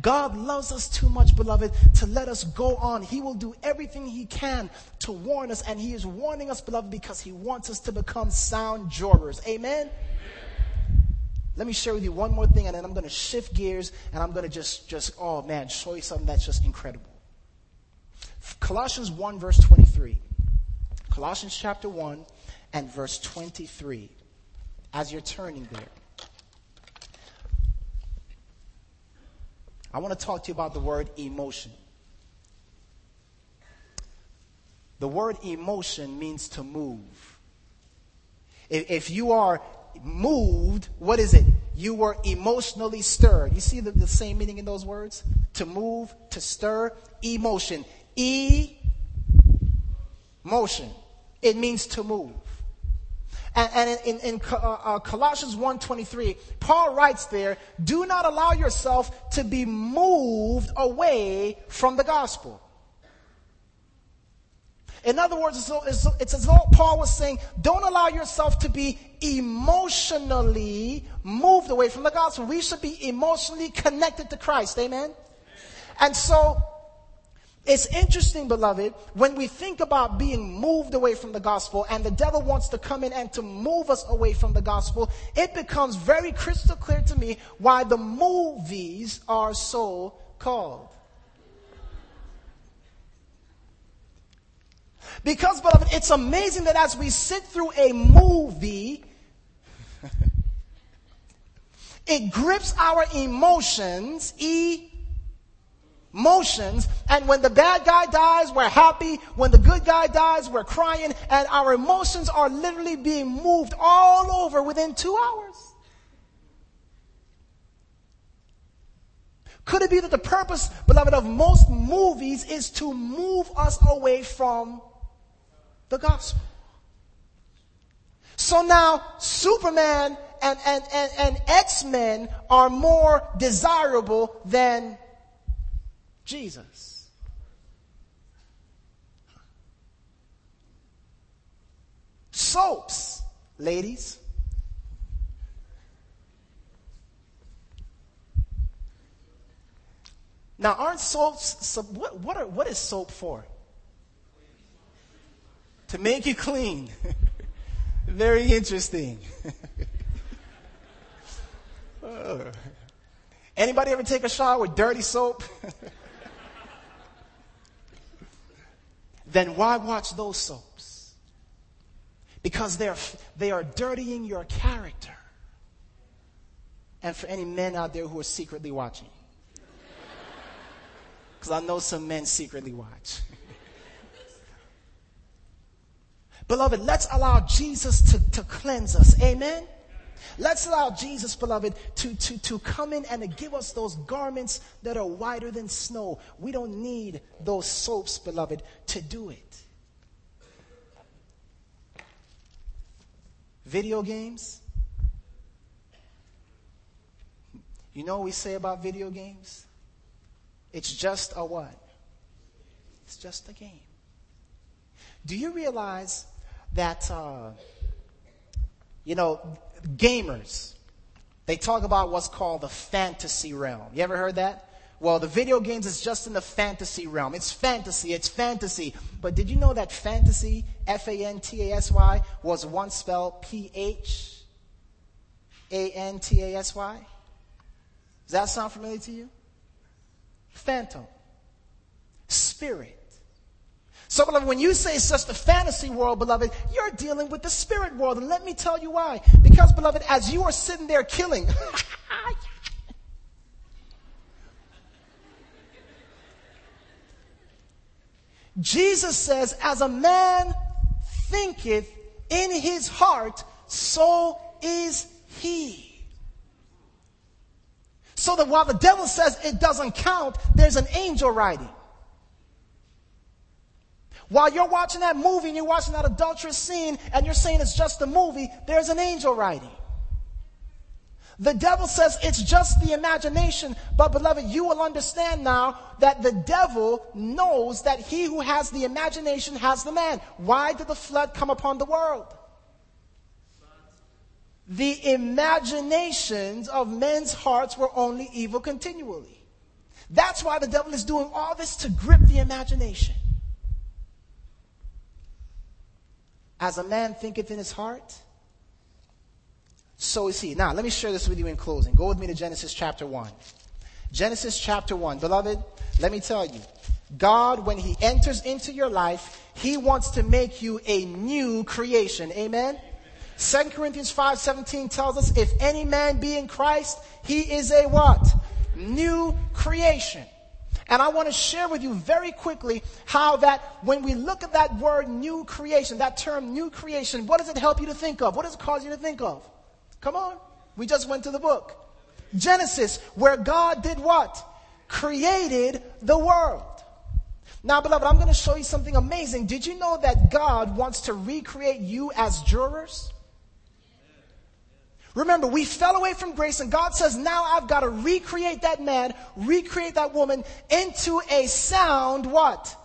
God loves us too much, beloved, to let us go on. He will do everything He can to warn us, and He is warning us, beloved, because He wants us to become sound jurors. Amen? Let me share with you one more thing, and then I'm going to shift gears, and I'm going to just, just, oh man, show you something that's just incredible. Colossians 1, verse 23. Colossians chapter 1 and verse 23. As you're turning there. I want to talk to you about the word emotion. The word emotion means to move. If, if you are moved, what is it? You were emotionally stirred. You see the, the same meaning in those words? To move, to stir, emotion. E motion. It means to move. And, and in, in, uh, uh, Colossians 1.23, Paul writes there, do not allow yourself to be moved away from the gospel. In other words, it's, it's as though Paul was saying, don't allow yourself to be emotionally moved away from the gospel. We should be emotionally connected to Christ. Amen? And so, it's interesting, beloved, when we think about being moved away from the gospel and the devil wants to come in and to move us away from the gospel, it becomes very crystal clear to me why the movies are so called. Because, beloved, it's amazing that as we sit through a movie, it grips our emotions, E motions. And when the bad guy dies, we're happy. When the good guy dies, we're crying. And our emotions are literally being moved all over within two hours. Could it be that the purpose, beloved, of most movies is to move us away from the gospel? So now Superman and, and, and, and X-Men are more desirable than Jesus. Soaps, ladies. Now, aren't soaps, what, what, are, what is soap for? To make you clean. Very interesting. oh. Anybody ever take a shower with dirty soap? then why watch those soaps? Because they're, they are dirtying your character. And for any men out there who are secretly watching, because I know some men secretly watch. beloved, let's allow Jesus to, to cleanse us. Amen. Let's allow Jesus, beloved, to, to, to come in and to give us those garments that are whiter than snow. We don't need those soaps, beloved, to do it. Video games. You know what we say about video games? It's just a what? It's just a game. Do you realize that, uh, you know, gamers, they talk about what's called the fantasy realm. You ever heard that? Well, the video games is just in the fantasy realm. It's fantasy, it's fantasy. But did you know that fantasy, F A N T A S Y, was once spelled P H A N T A S Y? Does that sound familiar to you? Phantom. Spirit. So, beloved, when you say just a fantasy world, beloved, you're dealing with the spirit world. And let me tell you why. Because, beloved, as you are sitting there killing, Jesus says, as a man thinketh in his heart, so is he. So that while the devil says it doesn't count, there's an angel writing. While you're watching that movie and you're watching that adulterous scene and you're saying it's just a movie, there's an angel writing. The devil says it's just the imagination, but beloved, you will understand now that the devil knows that he who has the imagination has the man. Why did the flood come upon the world? The imaginations of men's hearts were only evil continually. That's why the devil is doing all this to grip the imagination. As a man thinketh in his heart, so is he. Now, let me share this with you in closing. Go with me to Genesis chapter 1. Genesis chapter 1. Beloved, let me tell you, God, when he enters into your life, he wants to make you a new creation. Amen? 2 Corinthians 5:17 tells us if any man be in Christ, he is a what? New creation. And I want to share with you very quickly how that when we look at that word new creation, that term new creation, what does it help you to think of? What does it cause you to think of? Come on. We just went to the book. Genesis, where God did what? Created the world. Now, beloved, I'm going to show you something amazing. Did you know that God wants to recreate you as jurors? Remember, we fell away from grace, and God says, now I've got to recreate that man, recreate that woman into a sound what?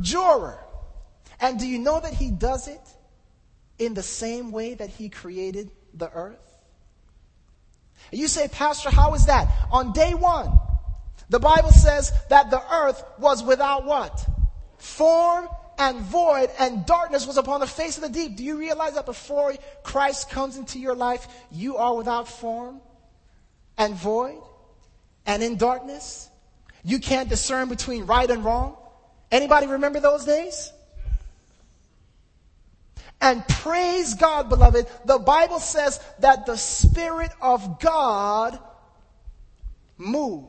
Juror. And do you know that He does it in the same way that He created the earth? And you say, Pastor, how is that? On day one, the Bible says that the earth was without what? Form and void, and darkness was upon the face of the deep. Do you realize that before Christ comes into your life, you are without form and void and in darkness? You can't discern between right and wrong. Anybody remember those days? And praise God, beloved, the Bible says that the Spirit of God moved.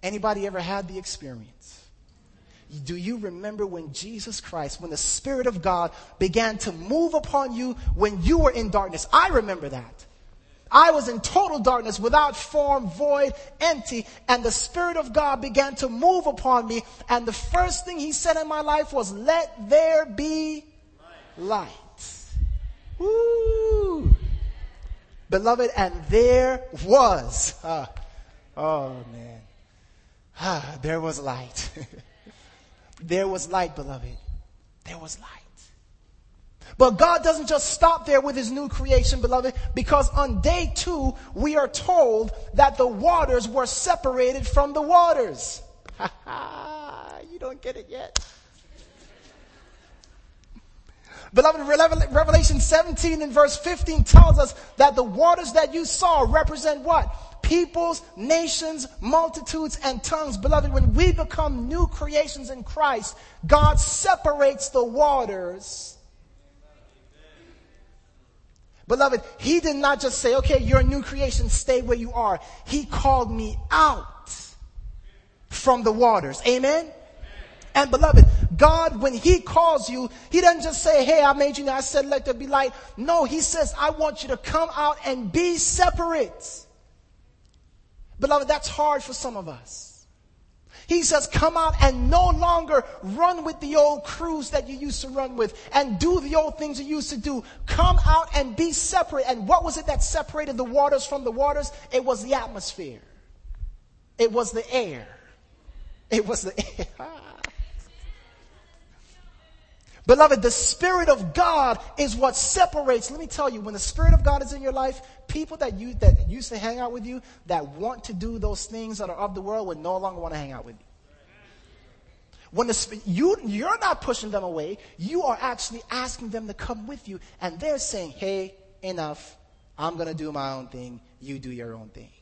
Anybody ever had the experience? Do you remember when Jesus Christ, when the Spirit of God began to move upon you when you were in darkness? I remember that. I was in total darkness, without form, void, empty, and the Spirit of God began to move upon me. And the first thing He said in my life was, Let there be light. Woo! Beloved, and there was. Uh, oh, man. Ah, there was light. there was light, beloved. There was light. But God doesn't just stop there with his new creation, beloved, because on day two, we are told that the waters were separated from the waters. Ha you don't get it yet. Beloved, Revelation 17 and verse 15 tells us that the waters that you saw represent what? Peoples, nations, multitudes, and tongues. Beloved, when we become new creations in Christ, God separates the waters Beloved, he did not just say, okay, you're a new creation, stay where you are. He called me out from the waters. Amen? And beloved, God, when He calls you, He doesn't just say, Hey, I made you, now. I said, let there be light. No, He says, I want you to come out and be separate. Beloved, that's hard for some of us. He says, come out and no longer run with the old crews that you used to run with and do the old things you used to do. Come out and be separate. And what was it that separated the waters from the waters? It was the atmosphere. It was the air. It was the air. Beloved, the Spirit of God is what separates. Let me tell you, when the Spirit of God is in your life, people that you that used to hang out with you, that want to do those things that are of the world, would no longer want to hang out with you. When the you you're not pushing them away, you are actually asking them to come with you, and they're saying, "Hey, enough. I'm gonna do my own thing. You do your own thing."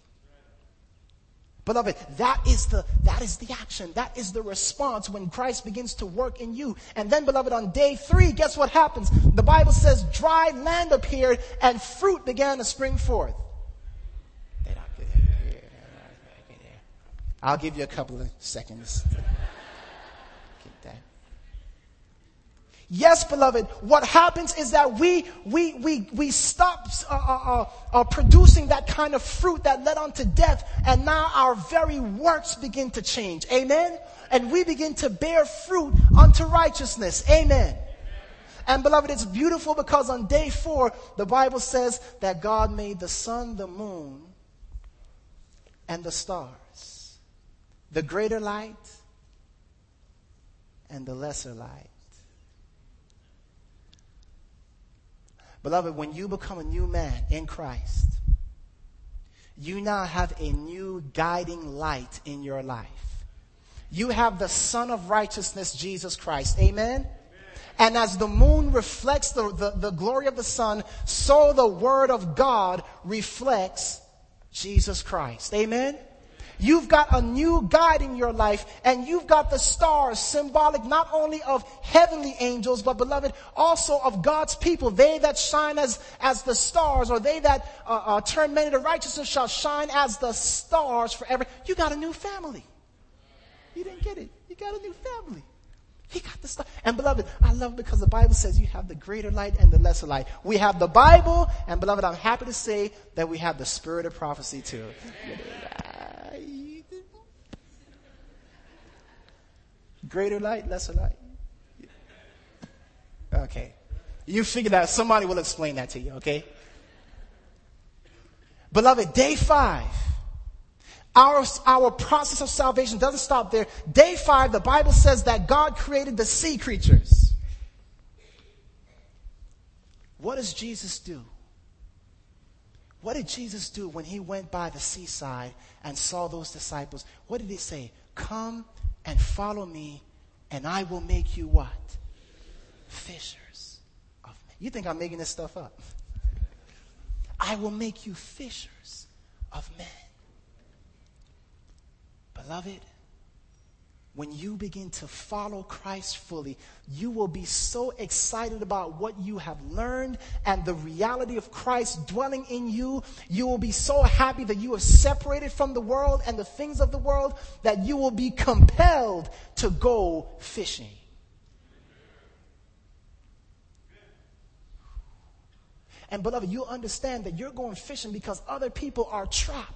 Beloved, that is the, that is the action. That is the response when Christ begins to work in you. And then, beloved, on day three, guess what happens? The Bible says dry land appeared and fruit began to spring forth. I'll give you a couple of seconds. Yes, beloved, what happens is that we, we, we, we stop uh, uh, uh, uh, producing that kind of fruit that led on to death, and now our very works begin to change. Amen? And we begin to bear fruit unto righteousness. Amen. And beloved, it's beautiful because on day four, the Bible says that God made the sun, the moon, and the stars. The greater light and the lesser light. Beloved, when you become a new man in Christ, you now have a new guiding light in your life. You have the Son of Righteousness, Jesus Christ. Amen? And as the moon reflects the, the, the, glory of the sun, so the Word of God reflects Jesus Christ. Amen? You've got a new guide in your life and you've got the stars symbolic not only of heavenly angels, but beloved, also of God's people. They that shine as, as the stars or they that uh, uh, turn many to righteousness shall shine as the stars forever. You got a new family. You didn't get it. You got a new family. He got the stuff. And beloved, I love because the Bible says you have the greater light and the lesser light. We have the Bible, and beloved, I'm happy to say that we have the spirit of prophecy too. Greater light, lesser light. Okay. You figure that somebody will explain that to you, okay? Beloved, day five. Our, our process of salvation doesn't stop there. Day five, the Bible says that God created the sea creatures. What does Jesus do? What did Jesus do when he went by the seaside and saw those disciples? What did he say? Come and follow me, and I will make you what? Fishers of men. You think I'm making this stuff up? I will make you fishers of men. Beloved, when you begin to follow Christ fully, you will be so excited about what you have learned and the reality of Christ dwelling in you. You will be so happy that you are separated from the world and the things of the world that you will be compelled to go fishing. And beloved, you understand that you're going fishing because other people are trapped.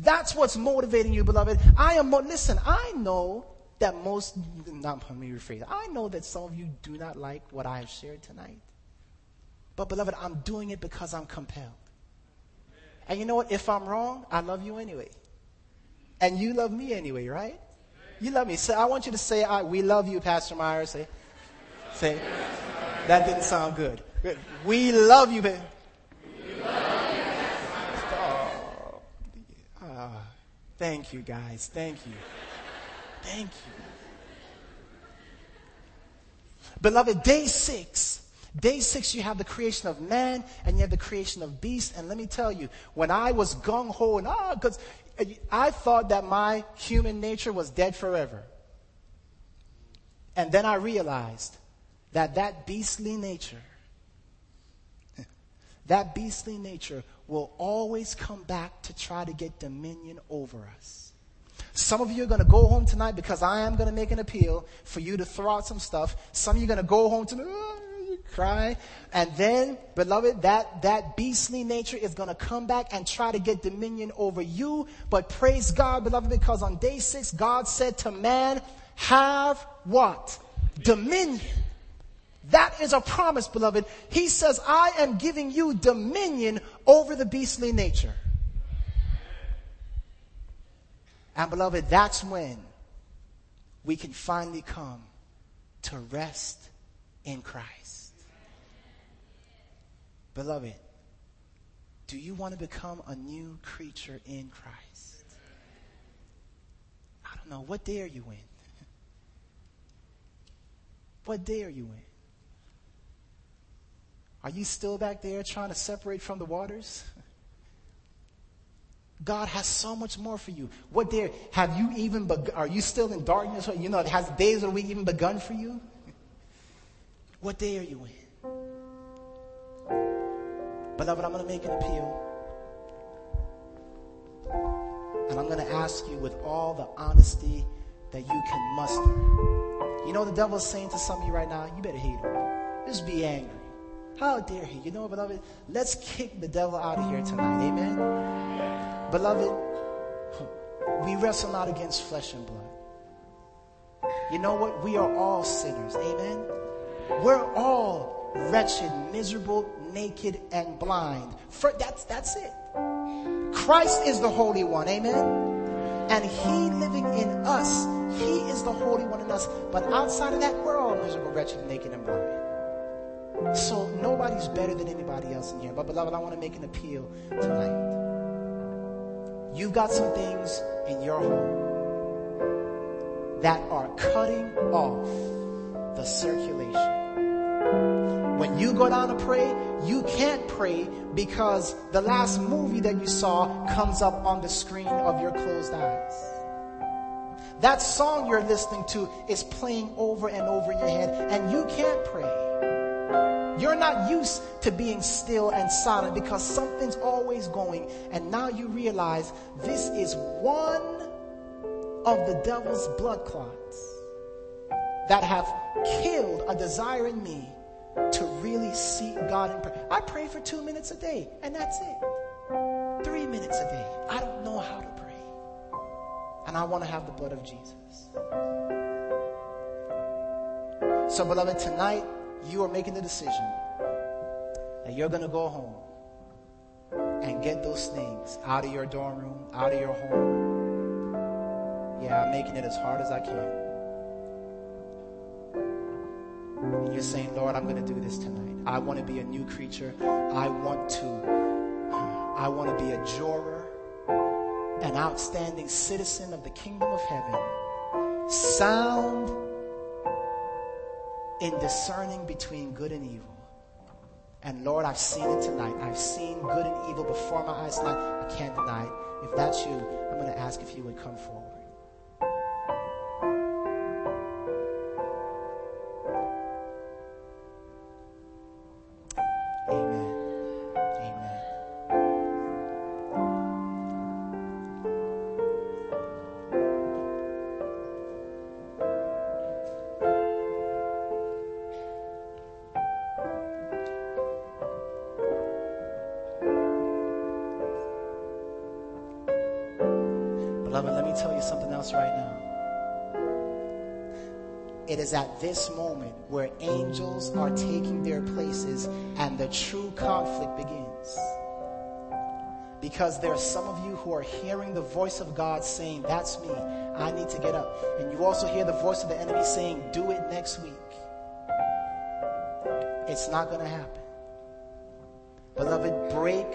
That's what's motivating you, beloved. I am, listen, I know that most, not let me rephrase, I know that some of you do not like what I have shared tonight. But beloved, I'm doing it because I'm compelled. And you know what? If I'm wrong, I love you anyway. And you love me anyway, right? You love me. So I want you to say, I, we love you, Pastor Myers. Say, say, that didn't sound good. We love you, baby. Thank you, guys. Thank you. Thank you. Beloved, day six. Day six, you have the creation of man and you have the creation of beast. And let me tell you, when I was gung ho and ah, because I thought that my human nature was dead forever. And then I realized that that beastly nature, that beastly nature will always come back to try to get dominion over us. Some of you are going to go home tonight because I am going to make an appeal for you to throw out some stuff. Some of you are going to go home tonight, oh, cry. And then, beloved, that, that beastly nature is going to come back and try to get dominion over you. But praise God, beloved, because on day six, God said to man, have what? Dominion. That is a promise, beloved. He says, I am giving you dominion over the beastly nature. And beloved, that's when we can finally come to rest in Christ. Beloved, do you want to become a new creature in Christ? I don't know. What day are you in? What day are you in? Are you still back there trying to separate from the waters? God has so much more for you. What day have you even begun? Are you still in darkness? You know, has days of the week even begun for you? What day are you in? Beloved, I'm going to make an appeal. And I'm going to ask you with all the honesty that you can muster. You know, the devil's saying to some of you right now, you better hate him. Just be angry. How dare he? You know beloved? Let's kick the devil out of here tonight. Amen? Beloved, we wrestle not against flesh and blood. You know what? We are all sinners. Amen? We're all wretched, miserable, naked, and blind. For, that's, that's it. Christ is the Holy One. Amen? And He living in us, He is the Holy One in us. But outside of that, we're all miserable, wretched, naked, and blind. So nobody's better than anybody else in here. But beloved, I want to make an appeal tonight. You've got some things in your home that are cutting off the circulation. When you go down to pray, you can't pray because the last movie that you saw comes up on the screen of your closed eyes. That song you're listening to is playing over and over in your head, and you can't pray. You're not used to being still and silent because something's always going. And now you realize this is one of the devil's blood clots that have killed a desire in me to really seek God in prayer. I pray for two minutes a day, and that's it. Three minutes a day. I don't know how to pray. And I want to have the blood of Jesus. So, beloved, tonight, you are making the decision that you're going to go home and get those things out of your dorm room, out of your home. Yeah, I'm making it as hard as I can. And you're saying, Lord, I'm going to do this tonight. I want to be a new creature. I want to, I want to be a juror, an outstanding citizen of the kingdom of heaven. Sound in discerning between good and evil. And Lord, I've seen it tonight. I've seen good and evil before my eyes tonight. I can't deny it. If that's you, I'm going to ask if you would come forward. This moment where angels are taking their places and the true conflict begins. Because there are some of you who are hearing the voice of God saying, That's me. I need to get up. And you also hear the voice of the enemy saying, Do it next week. It's not going to happen. Beloved, break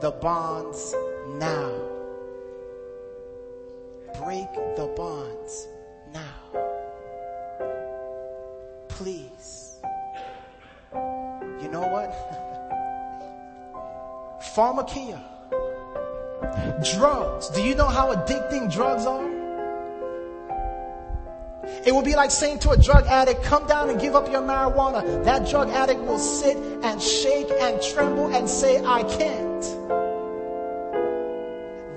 the bonds now. Break the bonds now. Please. You know what? Pharmakia. Drugs. Do you know how addicting drugs are? It would be like saying to a drug addict, come down and give up your marijuana. That drug addict will sit and shake and tremble and say, I can't.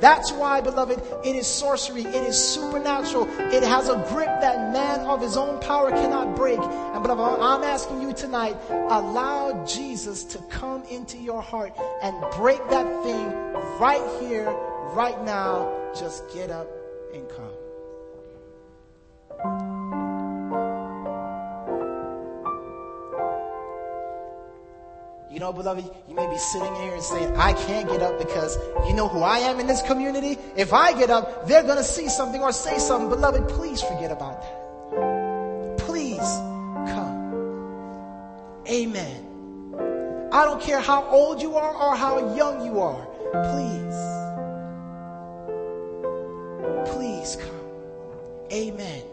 That's why, beloved, it is sorcery. It is supernatural. It has a grip that man of his own power cannot break. And beloved, I'm asking you tonight, allow Jesus to come into your heart and break that thing right here, right now. Just get up and come. Know, beloved, you may be sitting here and saying, I can't get up because you know who I am in this community? If I get up, they're going to see something or say something. Beloved, please forget about that. Please come. Amen. I don't care how old you are or how young you are. Please. Please come. Amen.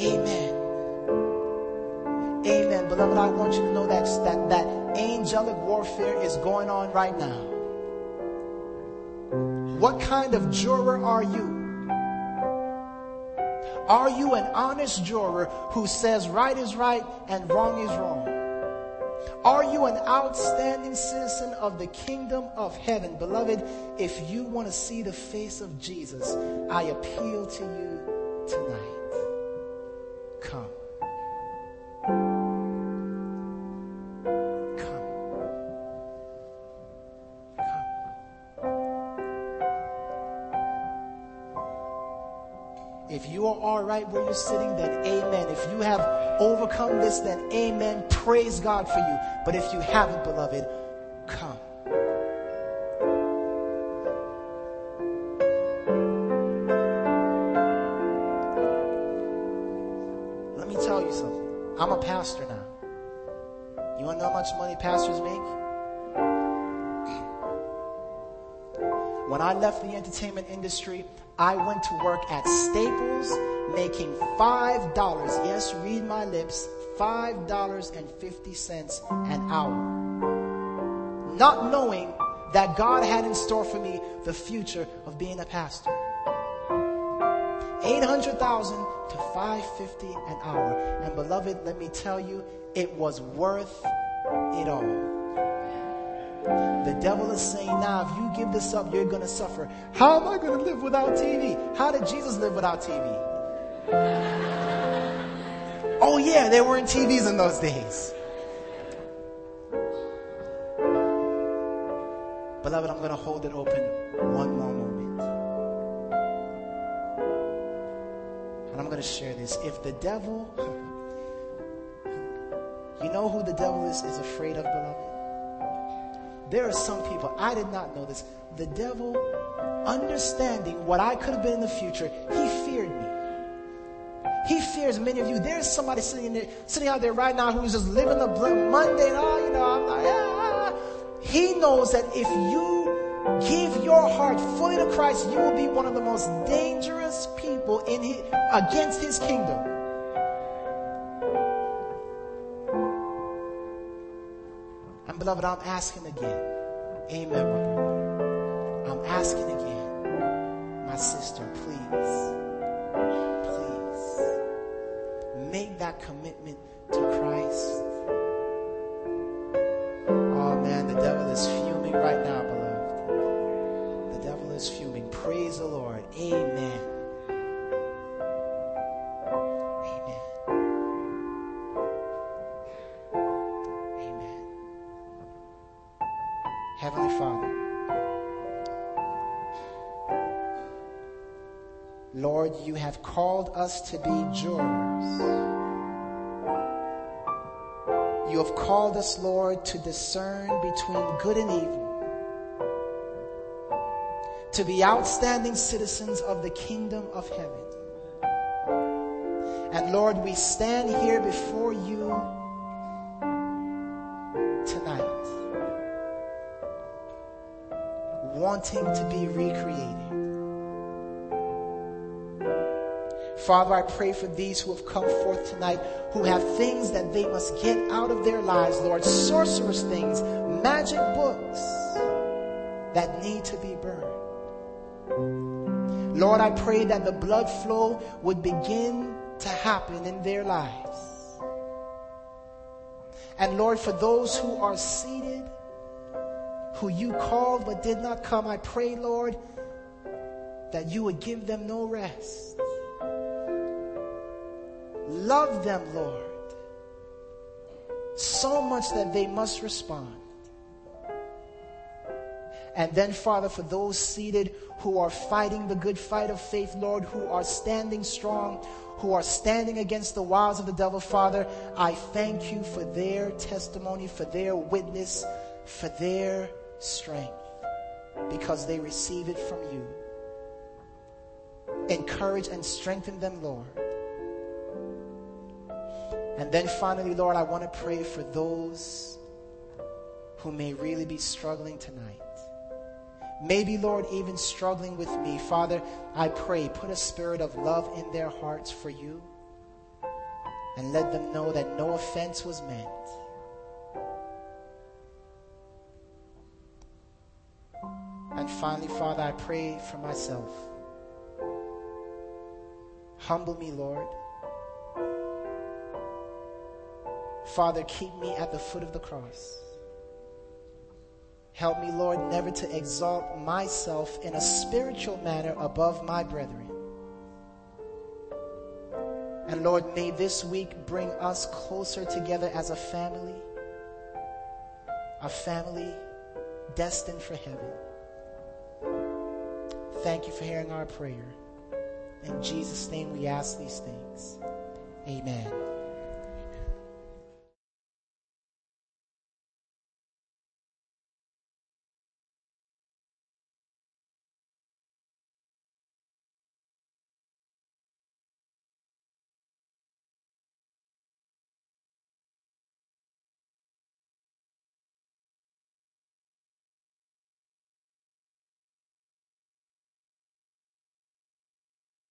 Amen. Amen. Beloved, I want you to know that, that, that angelic warfare is going on right now. What kind of juror are you? Are you an honest juror who says right is right and wrong is wrong? Are you an outstanding citizen of the kingdom of heaven? Beloved, if you want to see the face of Jesus, I appeal to you tonight. Come. Right where you're sitting, then amen. If you have overcome this, then amen. Praise God for you. But if you haven't, beloved, come. Let me tell you something. I'm a pastor now. You want to know how much money pastors make? When I left the entertainment industry, I went to work at Staples making $5. Yes, read my lips. $5.50 an hour. Not knowing that God had in store for me the future of being a pastor. 800,000 to 550 an hour. And beloved, let me tell you, it was worth it all. The devil is saying now, if you give this up, you're going to suffer. How am I going to live without TV? How did Jesus live without TV? Oh, yeah, there weren't TVs in those days. Beloved, I'm going to hold it open one more moment. And I'm going to share this. If the devil, you know who the devil is, is afraid of, beloved? There are some people, I did not know this. The devil, understanding what I could have been in the future, he feared me. He fears many of you. There's somebody sitting there, sitting out there right now who's just living the mundane. Oh, you know, I'm like, ah. He knows that if you give your heart fully to Christ, you will be one of the most dangerous people in his, against His kingdom. Beloved, I'm asking again. Amen, brother. I'm asking again. My sister, please. Please. Make that commitment to Christ. Oh man, the devil is fuming right now, beloved. The devil is fuming. Praise the Lord. Amen. You have called us to be jurors. You have called us, Lord, to discern between good and evil, to be outstanding citizens of the kingdom of heaven. And Lord, we stand here before you tonight, wanting to be recreated. Father, I pray for these who have come forth tonight who have things that they must get out of their lives, Lord, sorcerous things, magic books that need to be burned. Lord, I pray that the blood flow would begin to happen in their lives. And Lord, for those who are seated, who you called but did not come, I pray, Lord, that you would give them no rest. Love them, Lord, so much that they must respond. And then, Father, for those seated who are fighting the good fight of faith, Lord, who are standing strong, who are standing against the wiles of the devil, Father, I thank you for their testimony, for their witness, for their strength, because they receive it from you. Encourage and strengthen them, Lord. And then finally, Lord, I want to pray for those who may really be struggling tonight. Maybe, Lord, even struggling with me. Father, I pray, put a spirit of love in their hearts for you and let them know that no offense was meant. And finally, Father, I pray for myself. Humble me, Lord. Father, keep me at the foot of the cross. Help me, Lord, never to exalt myself in a spiritual manner above my brethren. And Lord, may this week bring us closer together as a family, a family destined for heaven. Thank you for hearing our prayer. In Jesus' name we ask these things. Amen.